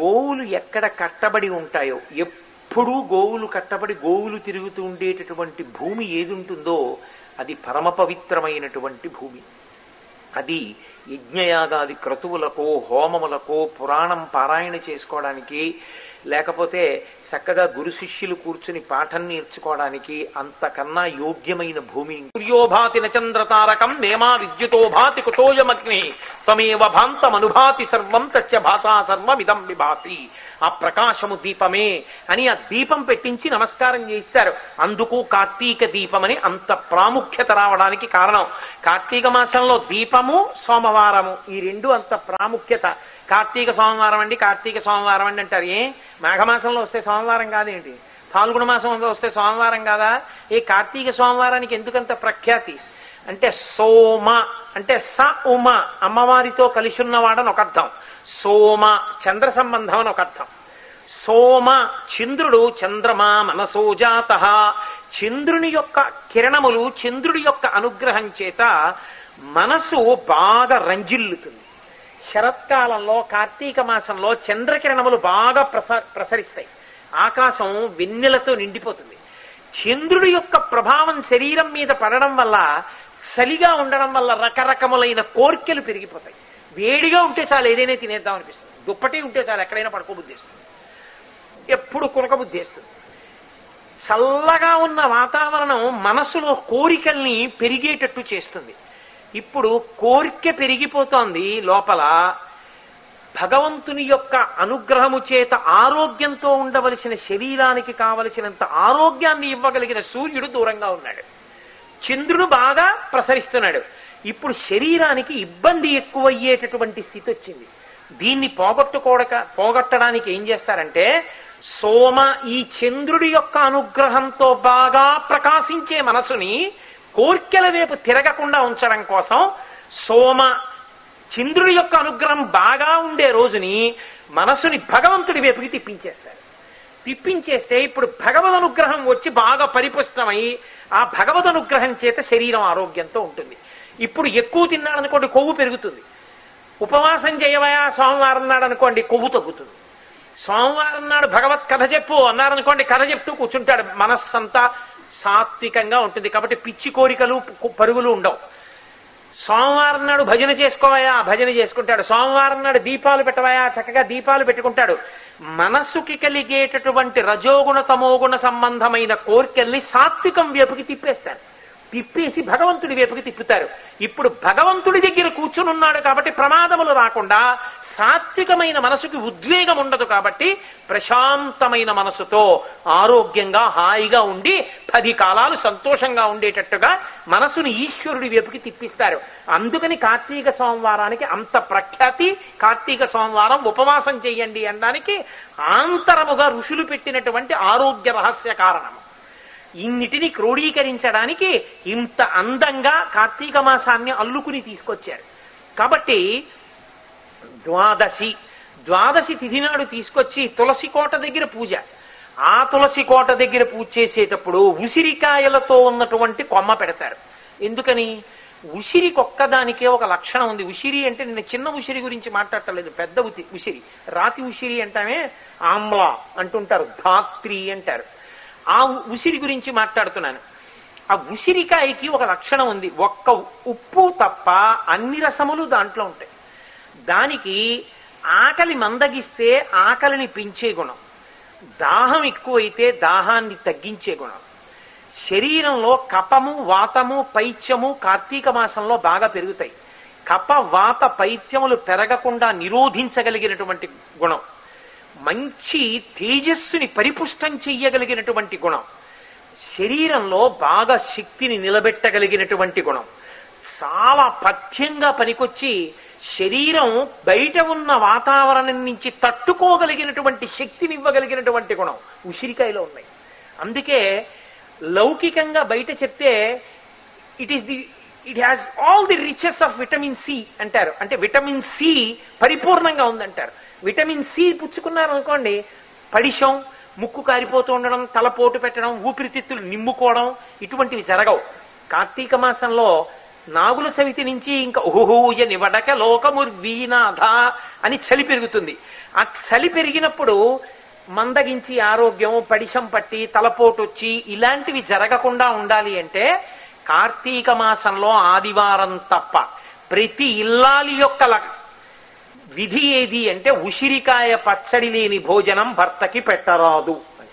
గోవులు ఎక్కడ కట్టబడి ఉంటాయో ఎప్పుడు గోవులు కట్టబడి గోవులు తిరుగుతూ ఉండేటటువంటి భూమి ఏది ఉంటుందో అది పరమ పవిత్రమైనటువంటి భూమి. అది యజ్ఞయాగాది క్రతువులకో హోమములకో పురాణం పారాయణ చేసుకోవడానికి లేకపోతే చక్కగా గురు శిష్యులు కూర్చుని పాఠం నేర్చుకోవడానికి అంతకన్నా యోగ్యమైన భూమి. సూర్యోభాతి నచంద్రతారకం నేమా విద్యుతో భాతి కుతోయమగ్ని త్వమేవ భాంతమనుభాతి సర్వం తస్య భాషా సర్వమిదం విభాతి. ఆ ప్రకాశము దీపమే అని ఆ దీపం పెట్టించి నమస్కారం చేయిస్తారు. అందుకు కార్తీక దీపం అని అంత ప్రాముఖ్యత రావడానికి కారణం. కార్తీక మాసంలో దీపము సోమవారము ఈ రెండు అంత ప్రాముఖ్యత. కార్తీక సోమవారం అండి కార్తీక సోమవారం అండి అంటారు. ఏ? మాఘమాసంలో వస్తే సోమవారం కాదేంటి? ఫాల్గుణ మాసంలో వస్తే సోమవారం కాదా? ఈ కార్తీక సోమవారానికి ఎందుకంత ప్రఖ్యాతి? అంటే సోమ అంటే స ఉమ అమ్మవారితో కలిసి ఉన్నవాడని ఒక అర్థం. సోమ చంద్ర సంబంధం అని ఒక అర్థం. సోమ చంద్రుడు చంద్రమా మనసోజాత చంద్రుని యొక్క కిరణములు చంద్రుడి యొక్క అనుగ్రహం చేత మనసు బాగా రంజిల్లుతుంది. శరత్కాలంలో కార్తీక మాసంలో చంద్రకిరణములు బాగా ప్రస ప్రసరిస్తాయి. ఆకాశం వెన్నెలతో నిండిపోతుంది. చంద్రుడి యొక్క ప్రభావం శరీరం మీద పడడం వల్ల చలిగా ఉండడం వల్ల రకరకములైన కోర్కెలు పెరిగిపోతాయి. వేడిగా ఉంటే చాలు ఏదైనా తినేద్దాం అనిపిస్తుంది. దుప్పటి ఉంటే చాలు ఎక్కడైనా పడుకోబుద్ధిస్తుంది. ఎప్పుడు కునక చల్లగా ఉన్న వాతావరణం మనసులో కోరికల్ని పెరిగేటట్టు చేస్తుంది. ఇప్పుడు కోరిక పెరిగిపోతోంది లోపల. భగవంతుని యొక్క అనుగ్రహము చేత ఆరోగ్యంతో ఉండవలసిన శరీరానికి కావలసినంత ఆరోగ్యాన్ని ఇవ్వగలిగిన సూర్యుడు దూరంగా ఉన్నాడు. చంద్రుడు బాగా ప్రసరిస్తున్నాడు. ఇప్పుడు శరీరానికి ఇబ్బంది ఎక్కువయ్యేటటువంటి స్థితి వచ్చింది. దీన్ని పోగొట్టుకోడక పోగొట్టడానికి ఏం చేస్తారంటే సోమ ఈ చంద్రుడి యొక్క అనుగ్రహంతో బాగా ప్రకాశించే మనసుని కోర్కెల వైపు తిరగకుండా ఉంచడం కోసం సోమ చంద్రుడి యొక్క అనుగ్రహం బాగా ఉండే రోజుని మనసుని భగవంతుడి వైపుకి తిప్పించేస్తారు. తిప్పించేస్తే ఇప్పుడు భగవద్ అనుగ్రహం వచ్చి బాగా పరిపుష్టమై ఆ భగవద్ అనుగ్రహం చేత శరీరం ఆరోగ్యంతో ఉంటుంది. ఇప్పుడు ఎక్కువ తిన్నాడనుకోండి కొవ్వు పెరుగుతుంది. ఉపవాసం చేయవయా? సోమవారం నాడు అనుకోండి కొవ్వు తగ్గుతుంది. సోమవారం నాడు భగవత్ కథ చెప్పు అన్నారనుకోండి కథ చెప్తూ కూర్చుంటాడు. మనస్సంతా సాత్వికంగా ఉంటుంది కాబట్టి పిచ్చి కోరికలు పరుగులు ఉండవు. సోమవారం నాడు భజన చేసుకోవయా? భజన చేసుకుంటాడు. సోమవారం నాడు దీపాలు పెట్టవయా? చక్కగా దీపాలు పెట్టుకుంటాడు. మనస్సుకి కలిగేటటువంటి రజోగుణ తమోగుణ సంబంధమైన కోరికల్ని సాత్వికం వైపుకి తిప్పేస్తాడు. తిప్పేసి భగవంతుడి వైపుకి తిప్పుతారు. ఇప్పుడు భగవంతుడి దగ్గర కూర్చుని ఉన్నాడు కాబట్టి ప్రమాదములు రాకుండా సాత్వికమైన మనసుకి ఉద్వేగం ఉండదు కాబట్టి ప్రశాంతమైన మనసుతో ఆరోగ్యంగా హాయిగా ఉండి పది కాలాలు సంతోషంగా ఉండేటట్టుగా మనసుని ఈశ్వరుడి వైపుకి తిప్పిస్తారు. అందుకని కార్తీక సోమవారానికి అంత ప్రఖ్యాతి కార్తీక సోమవారం ఉపవాసం చెయ్యండి అనడానికి ఆంతరముగా ఋషులు పెట్టినటువంటి ఆరోగ్య రహస్య కారణము ఇన్నిటిని క్రోడీకరించడానికి ఇంత అందంగా కార్తీక మాసాన్ని అల్లుకుని తీసుకొచ్చారు. కాబట్టి ద్వాదశి ద్వాదశి తిథి నాడు తీసుకొచ్చి తులసి కోట దగ్గర పూజ. ఆ తులసి కోట దగ్గర పూజ చేసేటప్పుడు ఉసిరికాయలతో ఉన్నటువంటి కొమ్మ పెడతారు. ఎందుకని? ఉసిరికొక్కదానికే ఒక లక్షణం ఉంది. ఉసిరి అంటే నేను చిన్న ఉసిరి గురించి మాట్లాడటలేదు. పెద్ద ఉతి ఉసిరి. రాతి ఉసిరి అంటామే ఆమ్లా అంటుంటారు. ధాత్రి అంటారు. ఆ ఉసిరి గురించి మాట్లాడుతున్నాను. ఆ ఉసిరికాయకి ఒక లక్షణం ఉంది. ఒక్క ఉప్పు తప్ప అన్ని రసములు దాంట్లో ఉంటాయి. దానికి ఆకలి మందగిస్తే ఆకలిని పెంచే గుణం. దాహం ఎక్కువైతే దాహాన్ని తగ్గించే గుణం. శరీరంలో కపము వాతము పైత్యము కార్తీక మాసంలో బాగా పెరుగుతాయి. కప వాత పైత్యములు పెరగకుండా నిరోధించగలిగినటువంటి గుణం. మంచి తేజస్సుని పరిపుష్టం చెయ్యగలిగినటువంటి గుణం. శరీరంలో బాగా శక్తిని నిలబెట్టగలిగినటువంటి గుణం. చాలా పథ్యంగా పనికొచ్చి శరీరం బయట ఉన్న వాతావరణం నుంచి తట్టుకోగలిగినటువంటి శక్తిని ఇవ్వగలిగినటువంటి గుణం ఉసిరికాయలో ఉన్నాయి. అందుకే లౌకికంగా బయట చెప్తే it is the it has all the riches of vitamin C అంటారు. అంటే విటమిన్ సి పరిపూర్ణంగా ఉందంటారు. విటమిన్ సి పుచ్చుకున్నారు అనుకోండి పడిషం ముక్కు కారిపోతూ ఉండడం తలపోటు పెట్టడం ఊపిరితిత్తులు నిమ్ముకోవడం ఇటువంటివి జరగవు. కార్తీక మాసంలో నాగుల చవితి నుంచి ఇంకా ఊహూయ నివడక లోకముర్వీనాథ అని చలి పెరుగుతుంది. ఆ చలి పెరిగినప్పుడు మందగించి ఆరోగ్యం పడిషం పట్టి తలపోటు వచ్చి ఇలాంటివి జరగకుండా ఉండాలి అంటే కార్తీక మాసంలో ఆదివారం తప్ప ప్రతి ఇల్లాలి యొక్క విధి ఏది అంటే ఉసిరికాయ పచ్చడి లేని భోజనం భర్తకి పెట్టరాదు. అని.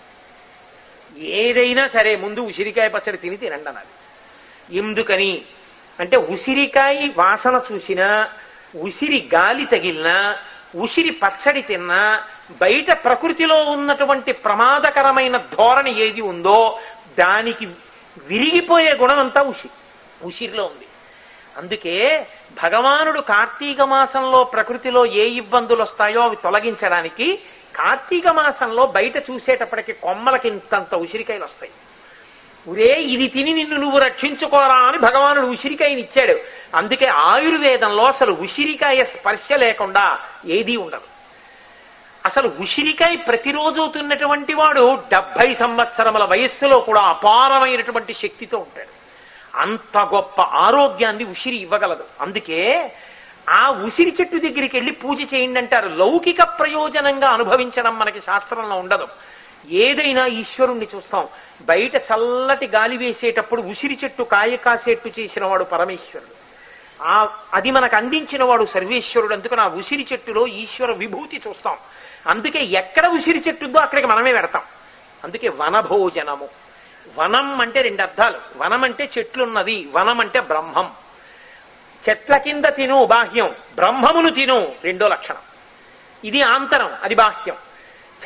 ఏదైనా సరే ముందు ఉసిరికాయ పచ్చడి తిని తినండి అన్నది ఎందుకని? అంటే ఉసిరికాయ వాసన చూసినా ఉసిరి గాలి తగిలినా ఉసిరి పచ్చడి తిన్నా బయట ప్రకృతిలో ఉన్నటువంటి ప్రమాదకరమైన ధోరణి ఏది ఉందో దానికి విరిగిపోయే గుణం అంతా ఉసిరి. ఉసిరిలో ఉంది. అందుకే భగవానుడు కార్తీక మాసంలో ప్రకృతిలో ఏ ఇబ్బందులు వస్తాయో అవి తొలగించడానికి కార్తీక మాసంలో బయట చూసేటప్పటికి కొమ్మలకి ఇంతంత ఉసిరికాయలు వస్తాయి ఒరే ఇది తిని నిన్ను నువ్వు రక్షించుకోరా అని భగవానుడు ఉసిరికాయని ఇచ్చాడు అందుకే ఆయుర్వేదంలో అసలు ఉసిరికాయ స్పర్శ లేకుండా ఏదీ ఉండదు. అసలు ఉసిరికాయ ప్రతిరోజు తిన్నటువంటి వాడు డెబ్బై సంవత్సరముల వయస్సులో కూడా అపారమైనటువంటి శక్తితో ఉంటాడు. అంత గొప్ప ఆరోగ్యాన్ని ఉసిరి ఇవ్వగలదు. అందుకే ఆ ఉసిరి చెట్టు దగ్గరికి వెళ్ళి పూజ చేయండి అంటారు లౌకిక ప్రయోజనంగా అనుభవించడం మనకి శాస్త్రంలో ఉండదు. ఏదైనా ఈశ్వరుణ్ణి చూస్తాం. బయట చల్లటి గాలి వేసేటప్పుడు ఉసిరి చెట్టు కాయ కాసేట్టు చేసిన వాడు పరమేశ్వరుడు. ఆ అది మనకు అందించిన వాడు సర్వేశ్వరుడు. అందుకని ఆ ఉసిరి చెట్టులో ఈశ్వర విభూతి చూస్తాం. అందుకే ఎక్కడ ఉసిరి చెట్టు ఉందో అక్కడికి మనమే పెడతాం. అందుకే వనభోజనము. వనం అంటే రెండు అర్థాలు. వనం అంటే చెట్లున్నది వనం అంటే బ్రహ్మం. చెట్ల కింద తిను బాహ్యం బ్రహ్మమును తిను రెండో లక్షణం. ఇది ఆంతరం అది బాహ్యం.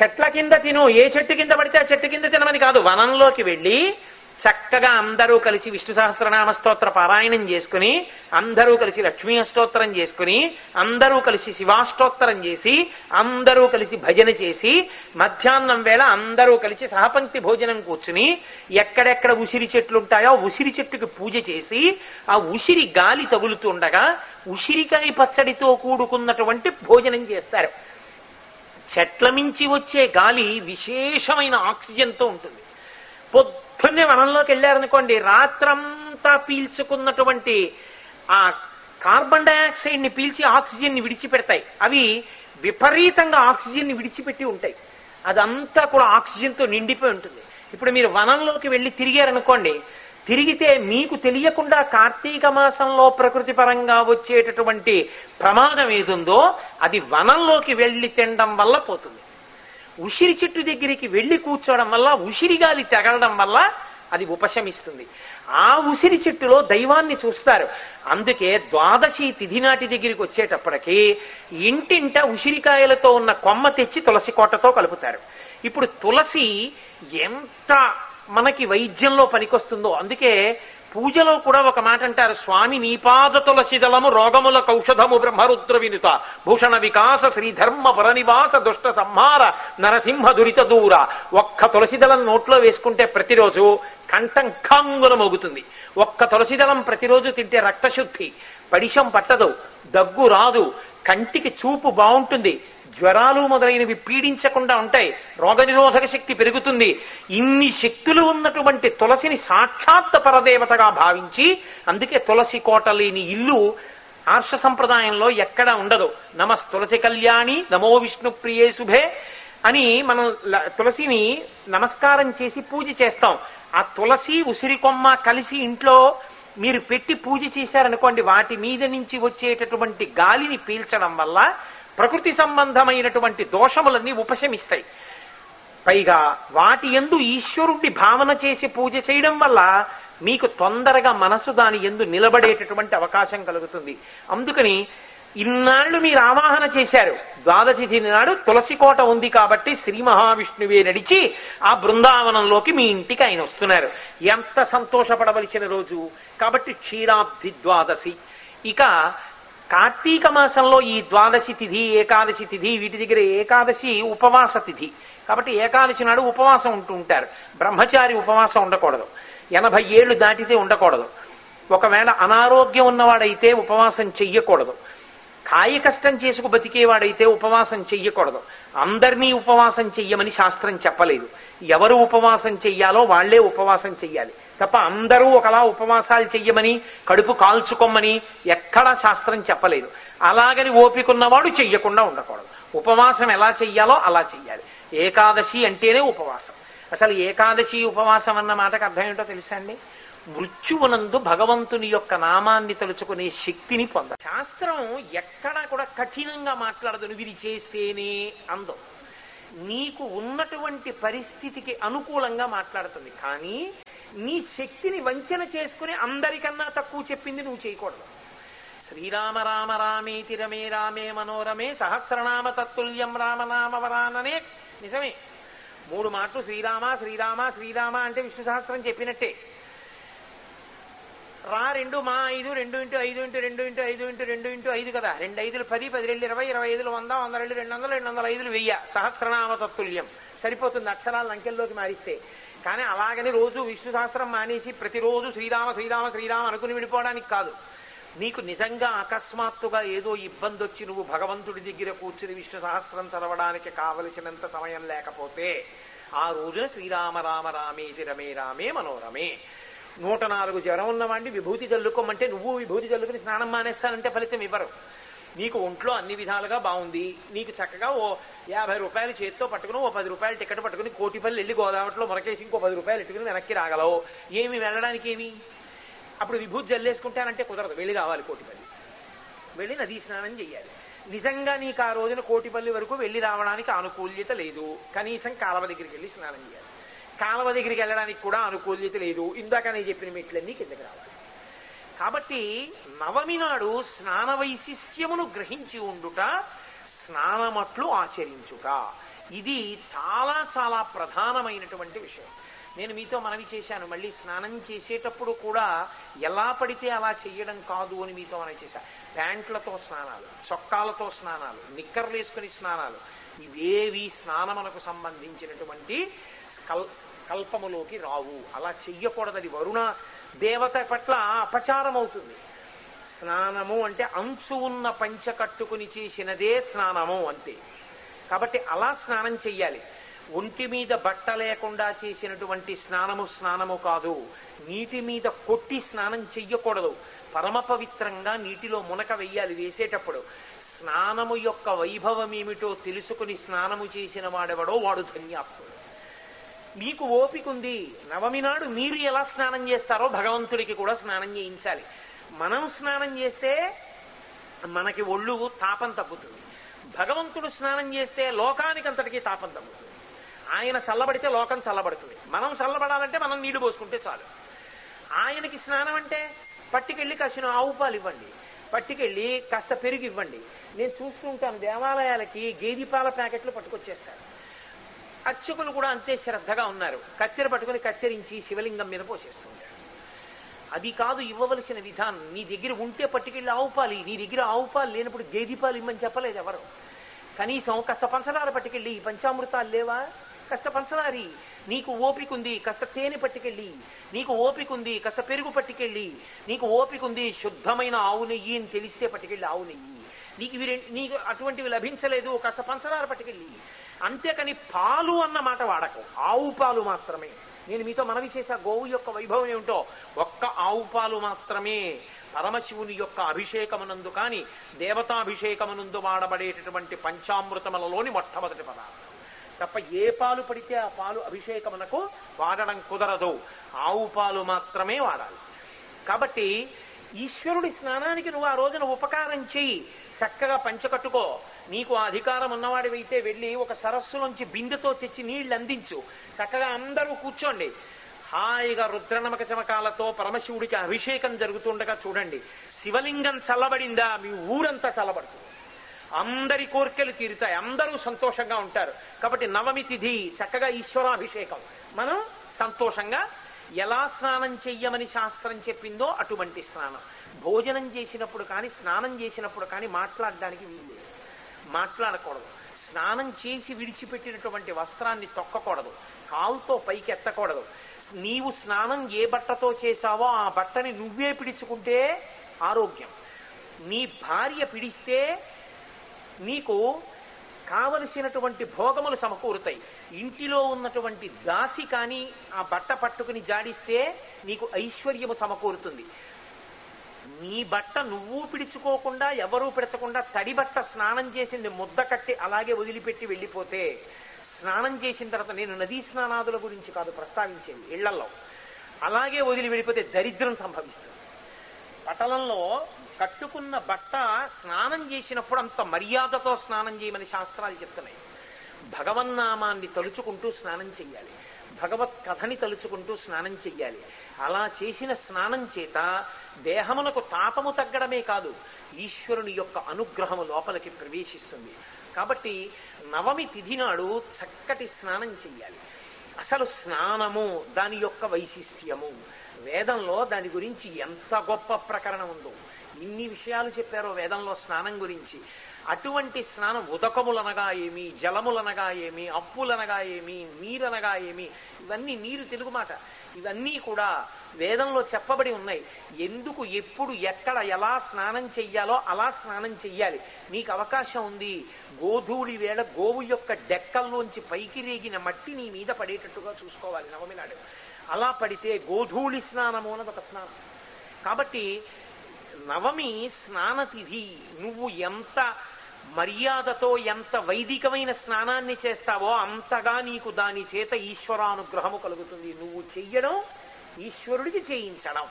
చెట్ల కింద తిను ఏ చెట్టు కింద పడితే ఆ చెట్టు కింద తినమని కాదు వనంలోకి వెళ్ళి చక్కగా అందరూ కలిసి విష్ణు సహస్రనామ స్తోత్ర పారాయణం చేసుకుని అందరూ కలిసి లక్ష్మీ అష్టోత్తరం చేసుకుని అందరూ కలిసి శివాష్టోత్తరం చేసి అందరూ కలిసి భజన చేసి మధ్యాహ్నం వేళ అందరూ కలిసి సహపంక్తి భోజనం కూర్చుని ఎక్కడెక్కడ ఉసిరి చెట్లు ఉంటాయో ఉసిరి చెట్టుకి పూజ చేసి ఆ ఉసిరి గాలి తగులుతుండగా ఉసిరికాయ పచ్చడితో కూడుకున్నటువంటి భోజనం చేస్తారు. చెట్ల మించి వచ్చే గాలి విశేషమైన ఆక్సిజన్తో ఉంటుంది. పొద్దున్నే వనంలోకి వెళ్ళారనుకోండి రాత్రంతా పీల్చుకున్నటువంటి ఆ కార్బన్ డైఆక్సైడ్ని పీల్చి ఆక్సిజన్ని విడిచిపెడతాయి. అవి విపరీతంగా ఆక్సిజన్ని విడిచిపెట్టి ఉంటాయి. అదంతా కూడా ఆక్సిజన్తో నిండిపోయి ఉంటుంది. ఇప్పుడు మీరు వనంలోకి వెళ్ళి తిరిగారనుకోండి తిరిగితే మీకు తెలియకుండా కార్తీక మాసంలో ప్రకృతి పరంగా వచ్చేటటువంటి ప్రమాదం ఏదుందో అది వనంలోకి వెళ్ళి తినడం వల్ల పోతుంది. ఉసిరి చెట్టు దగ్గరికి వెళ్ళి కూర్చోవడం వల్ల ఉసిరి గాలి తగలడం వల్ల అది ఉపశమిస్తుంది. ఆ ఉసిరి చెట్టులో దైవాన్ని చూస్తారు. అందుకే ద్వాదశి తిథి నాటి దగ్గరికి వచ్చేటప్పటికి ఇంటింట ఉసిరికాయలతో ఉన్న కొమ్మ తెచ్చి తులసి కోటతో కలుపుతారు. ఇప్పుడు తులసి ఎంత మనకి వైద్యంలో పనికొస్తుందో అందుకే పూజలో కూడా ఒక మాట అంటారు స్వామి నీపాద తులసిదళము రోగముల కౌషధము బ్రహ్మరుద్ర వినుత. భూషణ వికాస శ్రీధర్మ పరనివాస దుష్ట సంహార నరసింహ దురిత దూర. ఒక్క తులసిదళం నోట్లో వేసుకుంటే ప్రతిరోజు కంఠం ఖంగున మోగుతుంది. ఒక్క తులసి దళం ప్రతిరోజు తింటే రక్తశుద్ధి. పడిషం పట్టదు దగ్గు రాదు. కంటికి చూపు బాగుంటుంది. జ్వరాలు మొదలైనవి పీడించకుండా ఉంటాయి. రోగనిరోధక శక్తి పెరుగుతుంది. ఇన్ని శక్తులు ఉన్నటువంటి తులసిని సాక్షాత్ పరదేవతగా భావించి అందుకే తులసి కోట లేని ఇల్లు ఆర్ష సంప్రదాయంలో ఎక్కడ ఉండదు. నమస్ తులసి కళ్యాణి నమో విష్ణు ప్రియే శుభే అని మనం తులసిని నమస్కారం చేసి పూజ చేస్తాం. ఆ తులసి ఉసిరి కొమ్మ కలిసి ఇంట్లో మీరు పెట్టి పూజ చేశారనుకోండి వాటి మీద నుంచి వచ్చేటటువంటి గాలిని పీల్చడం వల్ల ప్రకృతి సంబంధమైనటువంటి దోషములన్నీ ఉపశమిస్తాయి. పైగా వాటి ఎందు ఈశ్వరుడి భావన చేసి పూజ చేయడం వల్ల మీకు తొందరగా మనసు దాని ఎందు నిలబడేటటువంటి అవకాశం కలుగుతుంది. అందుకని ఇన్నాళ్ళు మీరు ఆవాహన చేశారు. ద్వాదశి తిథి నాడు తులసి కోట ఉంది కాబట్టి శ్రీ మహావిష్ణువే నడిచి ఆ బృందావనంలోకి మీ ఇంటికి ఆయన వస్తున్నారు. ఎంత సంతోషపడవలసిన రోజు. కాబట్టి క్షీరాబ్ది ద్వాదశి. ఇక కార్తీక మాసంలో ఈ ద్వాదశి తిథి ఏకాదశి తిథి వీటి దగ్గర ఏకాదశి ఉపవాస తిథి. కాబట్టి ఏకాదశి నాడు ఉపవాసం ఉంటూ ఉంటారు. బ్రహ్మచారి ఉపవాసం ఉండకూడదు. ఎనభై ఏళ్ళు దాటితే ఉండకూడదు. ఒకవేళ అనారోగ్యం ఉన్నవాడైతే ఉపవాసం చెయ్యకూడదు. కాయ కష్టం చేసుకు బతికేవాడైతే ఉపవాసం చెయ్యకూడదు. అందరినీ ఉపవాసం చెయ్యమని శాస్త్రం చెప్పలేదు. ఎవరు ఉపవాసం చెయ్యాలో వాళ్ళే ఉపవాసం చెయ్యాలి. తప్ప అందరూ ఒకలా ఉపవాసాలు చెయ్యమని కడుపు కాల్చుకోమని ఎక్కడా శాస్త్రం చెప్పలేదు. అలాగని ఓపికన్నవాడు చెయ్యకుండా ఉండకూడదు. ఉపవాసం ఎలా చెయ్యాలో అలా చెయ్యాలి. ఏకాదశి అంటేనే ఉపవాసం. అసలు ఏకాదశి ఉపవాసం అన్న మాటకు అర్థం ఏంటో తెలుసా అండి? మృత్యువునందు భగవంతుని యొక్క నామాన్ని తలుచుకునే శక్తిని పొంద శాస్త్రం ఎక్కడా కూడా కఠినంగా మాట్లాడదు నువ్వు ఇది చేస్తేనే అందం. నీకు ఉన్నటువంటి పరిస్థితికి అనుకూలంగా మాట్లాడుతుంది కానీ నీ శక్తిని వంచన చేసుకుని అందరికన్నా తక్కువ చెప్పింది నువ్వు చేయకూడదు. శ్రీరామ రామ రామేతి రమే రామే మనోరమే సహస్రనామ తత్తుల్యం రామనామ వరాననే. నిజమే. మూడు మాటలు శ్రీరామ శ్రీరామ శ్రీరామ అంటే విష్ణు సహస్రం చెప్పినట్టే. రా రెండు మా ఐదు రెండు ఇంటూ ఐదు ఇంటూ రెండు ఇంటూ ఐదు ఇంటూ రెండు ఇంటూ ఐదు కదా. రెండు ఐదులు పది పది రెండు ఇరవై ఇరవై ఐదులు వంద వంద రెండు రెండు వందలు రెండు వందల ఐదులు వెయ్య. సహస్రనామ తత్తుల్యం. సరిపోతుంది అక్షరాలను అంకెల్లోకి మారిస్తే. కానీ అలాగని రోజు విష్ణు సహస్రం మానేసి ప్రతిరోజు శ్రీరామ శ్రీరామ శ్రీరామ అనుకుని విడిపోవడానికి కాదు. నీకు నిజంగా అకస్మాత్తుగా ఏదో ఇబ్బంది వచ్చి నువ్వు భగవంతుడి దగ్గర కూర్చుని విష్ణు సహస్రం చదవడానికి కావలసినంత సమయం లేకపోతే ఆ రోజున శ్రీరామ రామ రామేతి రమే రామే మనోరమే. నూట నాలుగు జ్వరం ఉన్నవాడిని విభూతి చల్లుకోమంటే నువ్వు విభూతి చల్లుకుని స్నానం మానేస్తానంటే ఫలితం ఇవ్వరు. నీకు ఒంట్లో అన్ని విధాలుగా బాగుంది. నీకు చక్కగా ఓ యాభై రూపాయలు చేత్తో పట్టుకుని ఓ పది రూపాయలు టికెట్ పట్టుకుని కోటిపల్లి వెళ్ళి గోదావరిలో మొరకేసి ఇంకో పది రూపాయలు ఎట్టుకుని వెనక్కి రాగలవు. ఏమి వెళ్ళడానికి ఏమి? అప్పుడు విభూతి జల్లేసుకుంటానంటే కుదరదు. వెళ్ళి కావాలి కోటిపల్లి. వెళ్ళి నదీ స్నానం చేయాలి నిజంగా నీకు ఆ రోజున కోటిపల్లి వరకు వెళ్ళి రావడానికి అనుకూల్యత లేదు. కనీసం కాలవ దగ్గరికి వెళ్ళి స్నానం చేయాలి. కాలువ దగ్గరికి వెళ్ళడానికి కూడా అనుకూల్యత లేదు. ఇందాక నేను చెప్పిన మెట్లన్నీ కిందకి రావాలి. కాబట్టి నవమి నాడు స్నాన వైశిష్ట్యమును గ్రహించి ఉండుట స్నానమట్లు ఆచరించుట. ఇది చాలా చాలా ప్రధానమైనటువంటి విషయం. నేను మీతో మనవి చేశాను. మళ్ళీ స్నానం చేసేటప్పుడు కూడా ఎలా పడితే అలా చేయడం కాదు అని మీతో మనవి చేశాను ప్యాంట్లతో స్నానాలు చొక్కాలతో స్నానాలు నిక్కర్లు వేసుకుని స్నానాలు ఇవేవి స్నానమునకు సంబంధించినటువంటి కల్ కల్పములోకి రావు. అలా చెయ్యకూడదు అది వరుణ దేవత పట్ల అపచారం అవుతుంది స్నానము అంటే అంచు ఉన్న పంచ కట్టుకుని చేసినదే స్నానము అంతే. కాబట్టి అలా స్నానం చెయ్యాలి. ఒంటి మీద బట్ట లేకుండా చేసినటువంటి స్నానము స్నానము కాదు. నీటి మీద కొట్టి స్నానం చెయ్యకూడదు. పరమ పవిత్రంగా నీటిలో మునక వెయ్యాలి వేసేటప్పుడు. స్నానము యొక్క వైభవం ఏమిటో తెలుసుకుని స్నానము చేసిన వాడెవడో వాడు ధన్యాత్ముడు. మీకు ఓపిక ఉంది. నవమి నాడు మీరు ఎలా స్నానం చేస్తారో భగవంతుడికి కూడా స్నానం చేయించాలి. మనం స్నానం చేస్తే మనకి ఒళ్ళు తాపం తగ్గుతుంది. భగవంతుడు స్నానం చేస్తే లోకానికి అంతటికీ తాపం తగ్గుతుంది. ఆయన చల్లబడితే లోకం చల్లబడుతుంది. మనం చల్లబడాలంటే మనం నీళ్ళు పోసుకుంటే చాలు. ఆయనకి స్నానం అంటే పట్టుకెళ్ళి కాసిన ఆవు పాలు ఇవ్వండి. పట్టుకెళ్ళి కాస్త పెరుగు ఇవ్వండి. నేను చూస్తూ ఉంటాను దేవాలయాలకి గేది పాల ప్యాకెట్లు పట్టుకొచ్చేస్తారు. అర్చకులు కూడా అంతే శ్రద్ధగా ఉన్నారు. కత్తెర పట్టుకుని కత్తిరించి శివలింగం మీద పోసేస్తుంటారు. అది కాదు ఇవ్వవలసిన విధానం. నీ దగ్గర ఉంటే పట్టుకెళ్ళి ఆవుపాలి నీ దగ్గర ఆవుపాలు లేనప్పుడు దేదీపాలు ఇమ్మని చెప్పలేదు ఎవరు. కనీసం కష్ట పంచదార పట్టుకెళ్ళి పంచామృతాలు లేవా? కష్ట పంచదారి. నీకు ఓపిక ఉంది కష్ట తేనె పట్టుకెళ్ళి. నీకు ఓపిక ఉంది కాస్త పెరుగు పట్టుకెళ్ళి. నీకు ఓపిక ఉంది శుద్ధమైన ఆవు నెయ్యి అని తెలిస్తే పట్టుకెళ్ళి ఆవు నెయ్యి. నీకు వీరి నీకు అటువంటివి లభించలేదు కాస్త పంచదార పట్టుకెళ్ళి. అంతేకాని పాలు అన్న మాట వాడకు. ఆవు పాలు మాత్రమే. నేను మీతో మనవి చేశా గోవు యొక్క వైభవం ఏమిటో ఒక్క ఆవు పాలు మాత్రమే. పరమశివుని యొక్క అభిషేకమునందు కాని దేవతాభిషేకమునందు వాడబడేటటువంటి పంచామృతములలోని మొట్టమొదటి పదార్థం. తప్ప ఏ పాలు పడితే ఆ పాలు అభిషేకమునకు వాడడం కుదరదు. ఆవు పాలు మాత్రమే వాడాలి. కాబట్టి ఈశ్వరుడి స్నానానికి నువ్వు ఆ రోజున ఉపకారం చెయ్యి. చక్కగా పంచకట్టుకో. నీకు అధికారం ఉన్నవాడివైతే వెళ్ళి ఒక సరస్సులోంచి బిందెతో తెచ్చి నీళ్ళు అందించు. చక్కగా అందరూ కూర్చోండి. హాయిగా రుద్రనమక చమకాలతో పరమశివుడికి అభిషేకం జరుగుతుండగా చూడండి. శివలింగం చల్లబడిందా? మీ ఊరంతా చల్లబడుతుంది. అందరి కోరికలు తీరుతాయి. అందరూ సంతోషంగా ఉంటారు. కాబట్టి నవమి తిథి చక్కగా ఈశ్వరాభిషేకం. మనం సంతోషంగా ఎలా స్నానం చెయ్యమని శాస్త్రం చెప్పిందో అటువంటి స్నానం. భోజనం చేసినప్పుడు కానీ స్నానం చేసినప్పుడు కానీ మాట్లాడడానికి వీలు మాట్లాడకూడదు. స్నానం చేసి విడిచిపెట్టినటువంటి వస్త్రాన్ని తొక్కకూడదు. కాలుతో పైకి ఎత్తకూడదు నీవు స్నానం ఏ బట్టతో చేశావో ఆ బట్టని నువ్వే పిడుచుకుంటే ఆరోగ్యం. నీ భార్య పిడిస్తే నీకు కావలసినటువంటి భోగములు సమకూరుతాయి. ఇంటిలో ఉన్నటువంటి దాసి కానీ ఆ బట్ట పట్టుకుని జాడిస్తే నీకు ఐశ్వర్యము సమకూరుతుంది. నీ బట్ట నువ్వు పిడుచుకోకుండా ఎవరూ పెడతకుండా తడి బట్ట స్నానం చేసింది ముద్ద కట్టి అలాగే వదిలిపెట్టి వెళ్ళిపోతే స్నానం చేసిన తర్వాత నేను నదీ స్నానాదుల గురించి కాదు ప్రస్తావించేది ఇళ్ళలో అలాగే వదిలి వెళ్ళిపోతే దరిద్రం సంభవిస్తుంది. పటలంలో కట్టుకున్న బట్ట స్నానం చేసినప్పుడు అంత మర్యాదతో స్నానం చేయమని శాస్త్రాలు చెప్తున్నాయి. భగవన్నామాన్ని తలుచుకుంటూ స్నానం చెయ్యాలి. భగవత్ కథని తలుచుకుంటూ స్నానం చెయ్యాలి. అలా చేసిన స్నానం చేత దేహమునకు తాపము తగ్గడమే కాదు ఈశ్వరుని యొక్క అనుగ్రహము లోపలికి ప్రవేశిస్తుంది. కాబట్టి నవమి తిథి నాడు చక్కటి స్నానం చెయ్యాలి. అసలు స్నానము దాని యొక్క వైశిష్ట్యము. వేదంలో దాని గురించి ఎంత గొప్ప ప్రకరణం ఉందో. ఇన్ని విషయాలు చెప్పారో వేదంలో స్నానం గురించి. అటువంటి స్నానం ఉదకములనగా ఏమి జలములనగా ఏమి అప్పులనగా ఏమి నీరనగా ఏమి ఇవన్నీ నీరు తెలుగు మాట. ఇవన్నీ కూడా వేదంలో చెప్పబడి ఉన్నాయి. ఎందుకు ఎప్పుడు ఎక్కడ ఎలా స్నానం చెయ్యాలో అలా స్నానం చెయ్యాలి. నీకు అవకాశం ఉంది. గోధూళి వేళ గోవు యొక్క డెక్కల్లోంచి పైకి రేగిన మట్టి నీ మీద పడేటట్టుగా చూసుకోవాలి నవమి నాడు. అలా పడితే గోధూళి స్నానము అన్నది ఒక స్నానం. కాబట్టి నవమి స్నానతిథి నువ్వు ఎంత మర్యాదతో ఎంత వైదికమైన స్నానాన్ని చేస్తావో అంతగా నీకు దాని చేత ఈశ్వరానుగ్రహము కలుగుతుంది. నువ్వు చెయ్యడం ఈశ్వరుడికి చేయించడం.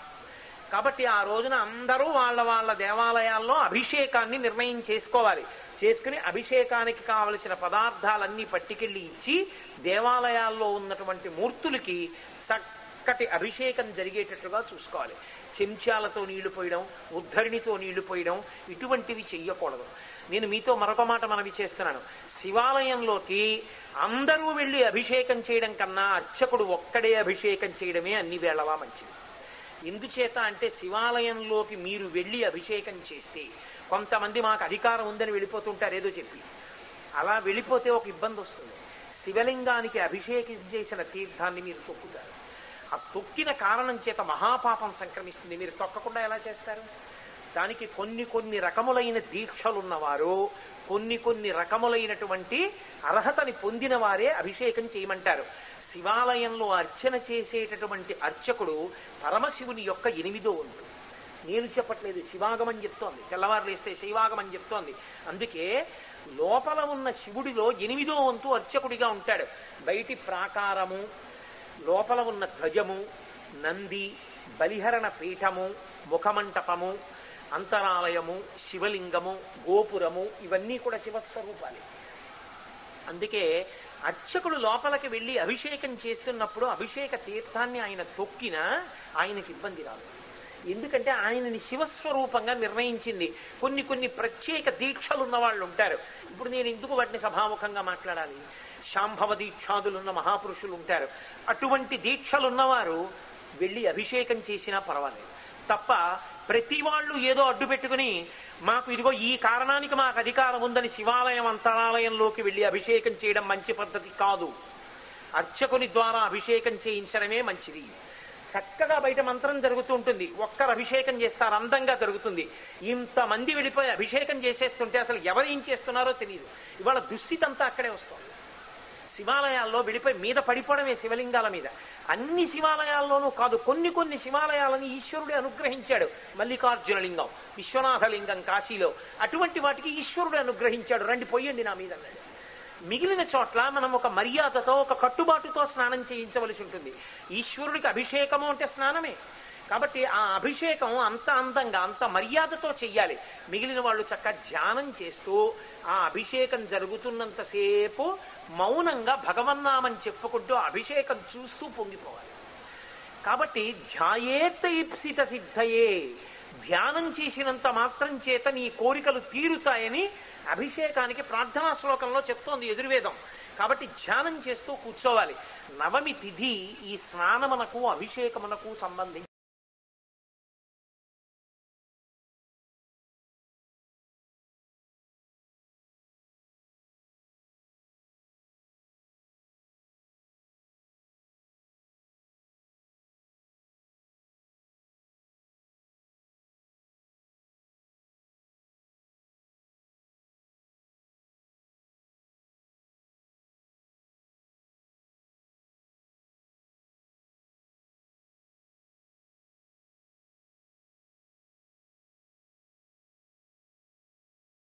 కాబట్టి ఆ రోజున అందరూ వాళ్ళ వాళ్ళ దేవాలయాల్లో అభిషేకాన్ని నిర్ణయం చేసుకోవాలి. చేసుకుని అభిషేకానికి కావలసిన పదార్థాలన్నీ పట్టుకెళ్ళి ఇచ్చి దేవాలయాల్లో ఉన్నటువంటి మూర్తులకి చక్కటి అభిషేకం జరిగేటట్లుగా చూసుకోవాలి. చెంచాలతో నీళ్ళు పోయడం ఉద్ధరిణితో నీళ్ళు పోయడం ఇటువంటివి చెయ్యకూడదు. నేను మీతో మరొక మాట మనవి చేస్తున్నాను. శివాలయంలోకి అందరూ వెళ్ళి అభిషేకం చేయడం కన్నా అర్చకుడు ఒక్కడే అభిషేకం చేయడమే అన్ని వేళలా మంచిది. ఎందుచేత అంటే శివాలయంలోకి మీరు వెళ్ళి అభిషేకం చేస్తే కొంతమంది మాకు అధికారం ఉందని వెళ్ళిపోతుంటారు ఏదో చెప్పి. అలా వెళ్ళిపోతే ఒక ఇబ్బంది వస్తుంది. శివలింగానికి అభిషేకం చేసిన తీర్థాన్ని మీరు తొక్కుతారు. ఆ తొక్కిన కారణం చేత మహాపాపం సంక్రమిస్తుంది. మీరు తొక్కకుండా ఎలా చేస్తారు? దానికి కొన్ని కొన్ని రకములైన దీక్షలున్నవారు కొన్ని కొన్ని రకములైనటువంటి అర్హతని పొందిన వారే అభిషేకం చేయమంటారు. శివాలయంలో అర్చన చేసేటటువంటి అర్చకుడు పరమశివుని యొక్క ఎనిమిదో వంతు నేను చెప్పట్లేదు శివాగమని చెప్తోంది. తెల్లవారు లేస్తే శివాగమని చెప్తోంది. అందుకే లోపల ఉన్న శివుడిలో ఎనిమిదో వంతు అర్చకుడిగా ఉంటాడు. బయటి ప్రాకారము లోపల ఉన్న ధ్వజము నంది బలిహరణ పీఠము ముఖమంటపము అంతరాలయము శివలింగము గోపురము ఇవన్నీ కూడా శివస్వరూపాలే. అందుకే అర్చకుడు లోపలికి వెళ్ళి అభిషేకం చేస్తున్నప్పుడు అభిషేక తీర్థాన్ని ఆయన తొక్కినా ఆయనకి ఇబ్బంది రాదు. ఎందుకంటే ఆయనని శివస్వరూపంగా నిర్ణయించింది. కొన్ని కొన్ని ప్రత్యేక దీక్షలు ఉన్న వాళ్ళు ఉంటారు. ఇప్పుడు నేను ఎందుకు వాటిని సభాముఖంగా మాట్లాడాలి? శాంభవ దీక్షాదులున్న మహాపురుషులు ఉంటారు. అటువంటి దీక్షలున్నవారు వెళ్ళి అభిషేకం చేసినా పర్వాలేదు. తప్ప ప్రతి వాళ్ళు ఏదో అడ్డు పెట్టుకుని మాకు ఇదిగో ఈ కారణానికి మాకు అధికారం ఉందని శివాలయం అంతరాలయంలోకి వెళ్ళి అభిషేకం చేయడం మంచి పద్ధతి కాదు. అర్చకుని ద్వారా అభిషేకం చేయించడమే మంచిది. చక్కగా బయట మంత్రం జరుగుతూ ఉంటుంది. ఒక్కరు అభిషేకం చేస్తారు అందంగా జరుగుతుంది. ఇంతమంది వెళ్ళిపోయి అభిషేకం చేసేస్తుంటే అసలు ఎవరు ఏం చేస్తున్నారో తెలియదు ఇవాళ దుస్థితి అంతా అక్కడే వస్తుంది. శివాలయాల్లో విడిపోయి మీద పడిపోవడమే శివలింగాల మీద. అన్ని శివాలయాల్లోనూ కాదు కొన్ని కొన్ని శివాలయాలని ఈశ్వరుడే అనుగ్రహించాడు. మల్లికార్జున లింగం విశ్వనాథ లింగం కాశీలో. అటువంటి వాటికి ఈశ్వరుడే అనుగ్రహించాడు. రండి పోయండి నా మీద. మిగిలిన చోట్ల మనం ఒక మర్యాదతో ఒక కట్టుబాటుతో స్నానం చేయించవలసి ఉంటుంది. ఈశ్వరుడికి అభిషేకము అంటే స్నానమే. కాబట్టి ఆ అభిషేకం అంత అందంగా అంత మర్యాదతో చెయ్యాలి. మిగిలిన వాళ్ళు చక్క ధ్యానం చేస్తూ ఆ అభిషేకం జరుగుతున్నంతసేపు మౌనంగా భగవన్నామని చెప్పుకుంటూ అభిషేకం చూస్తూ పొంగిపోవాలి. కాబట్టి ధ్యాయేతైప్సిత సిద్ధయే. ధ్యానం చేసినంత మాత్రం చేత నీ కోరికలు తీరుతాయని అభిషేకానికి ప్రార్థనా శ్లోకంలో చెప్తోంది ఎదుర్వేదం కాబట్టి ధ్యానం చేస్తూ కూర్చోవాలి. నవమి తిథి ఈ స్నానమునకు అభిషేకమునకు సంబంధించి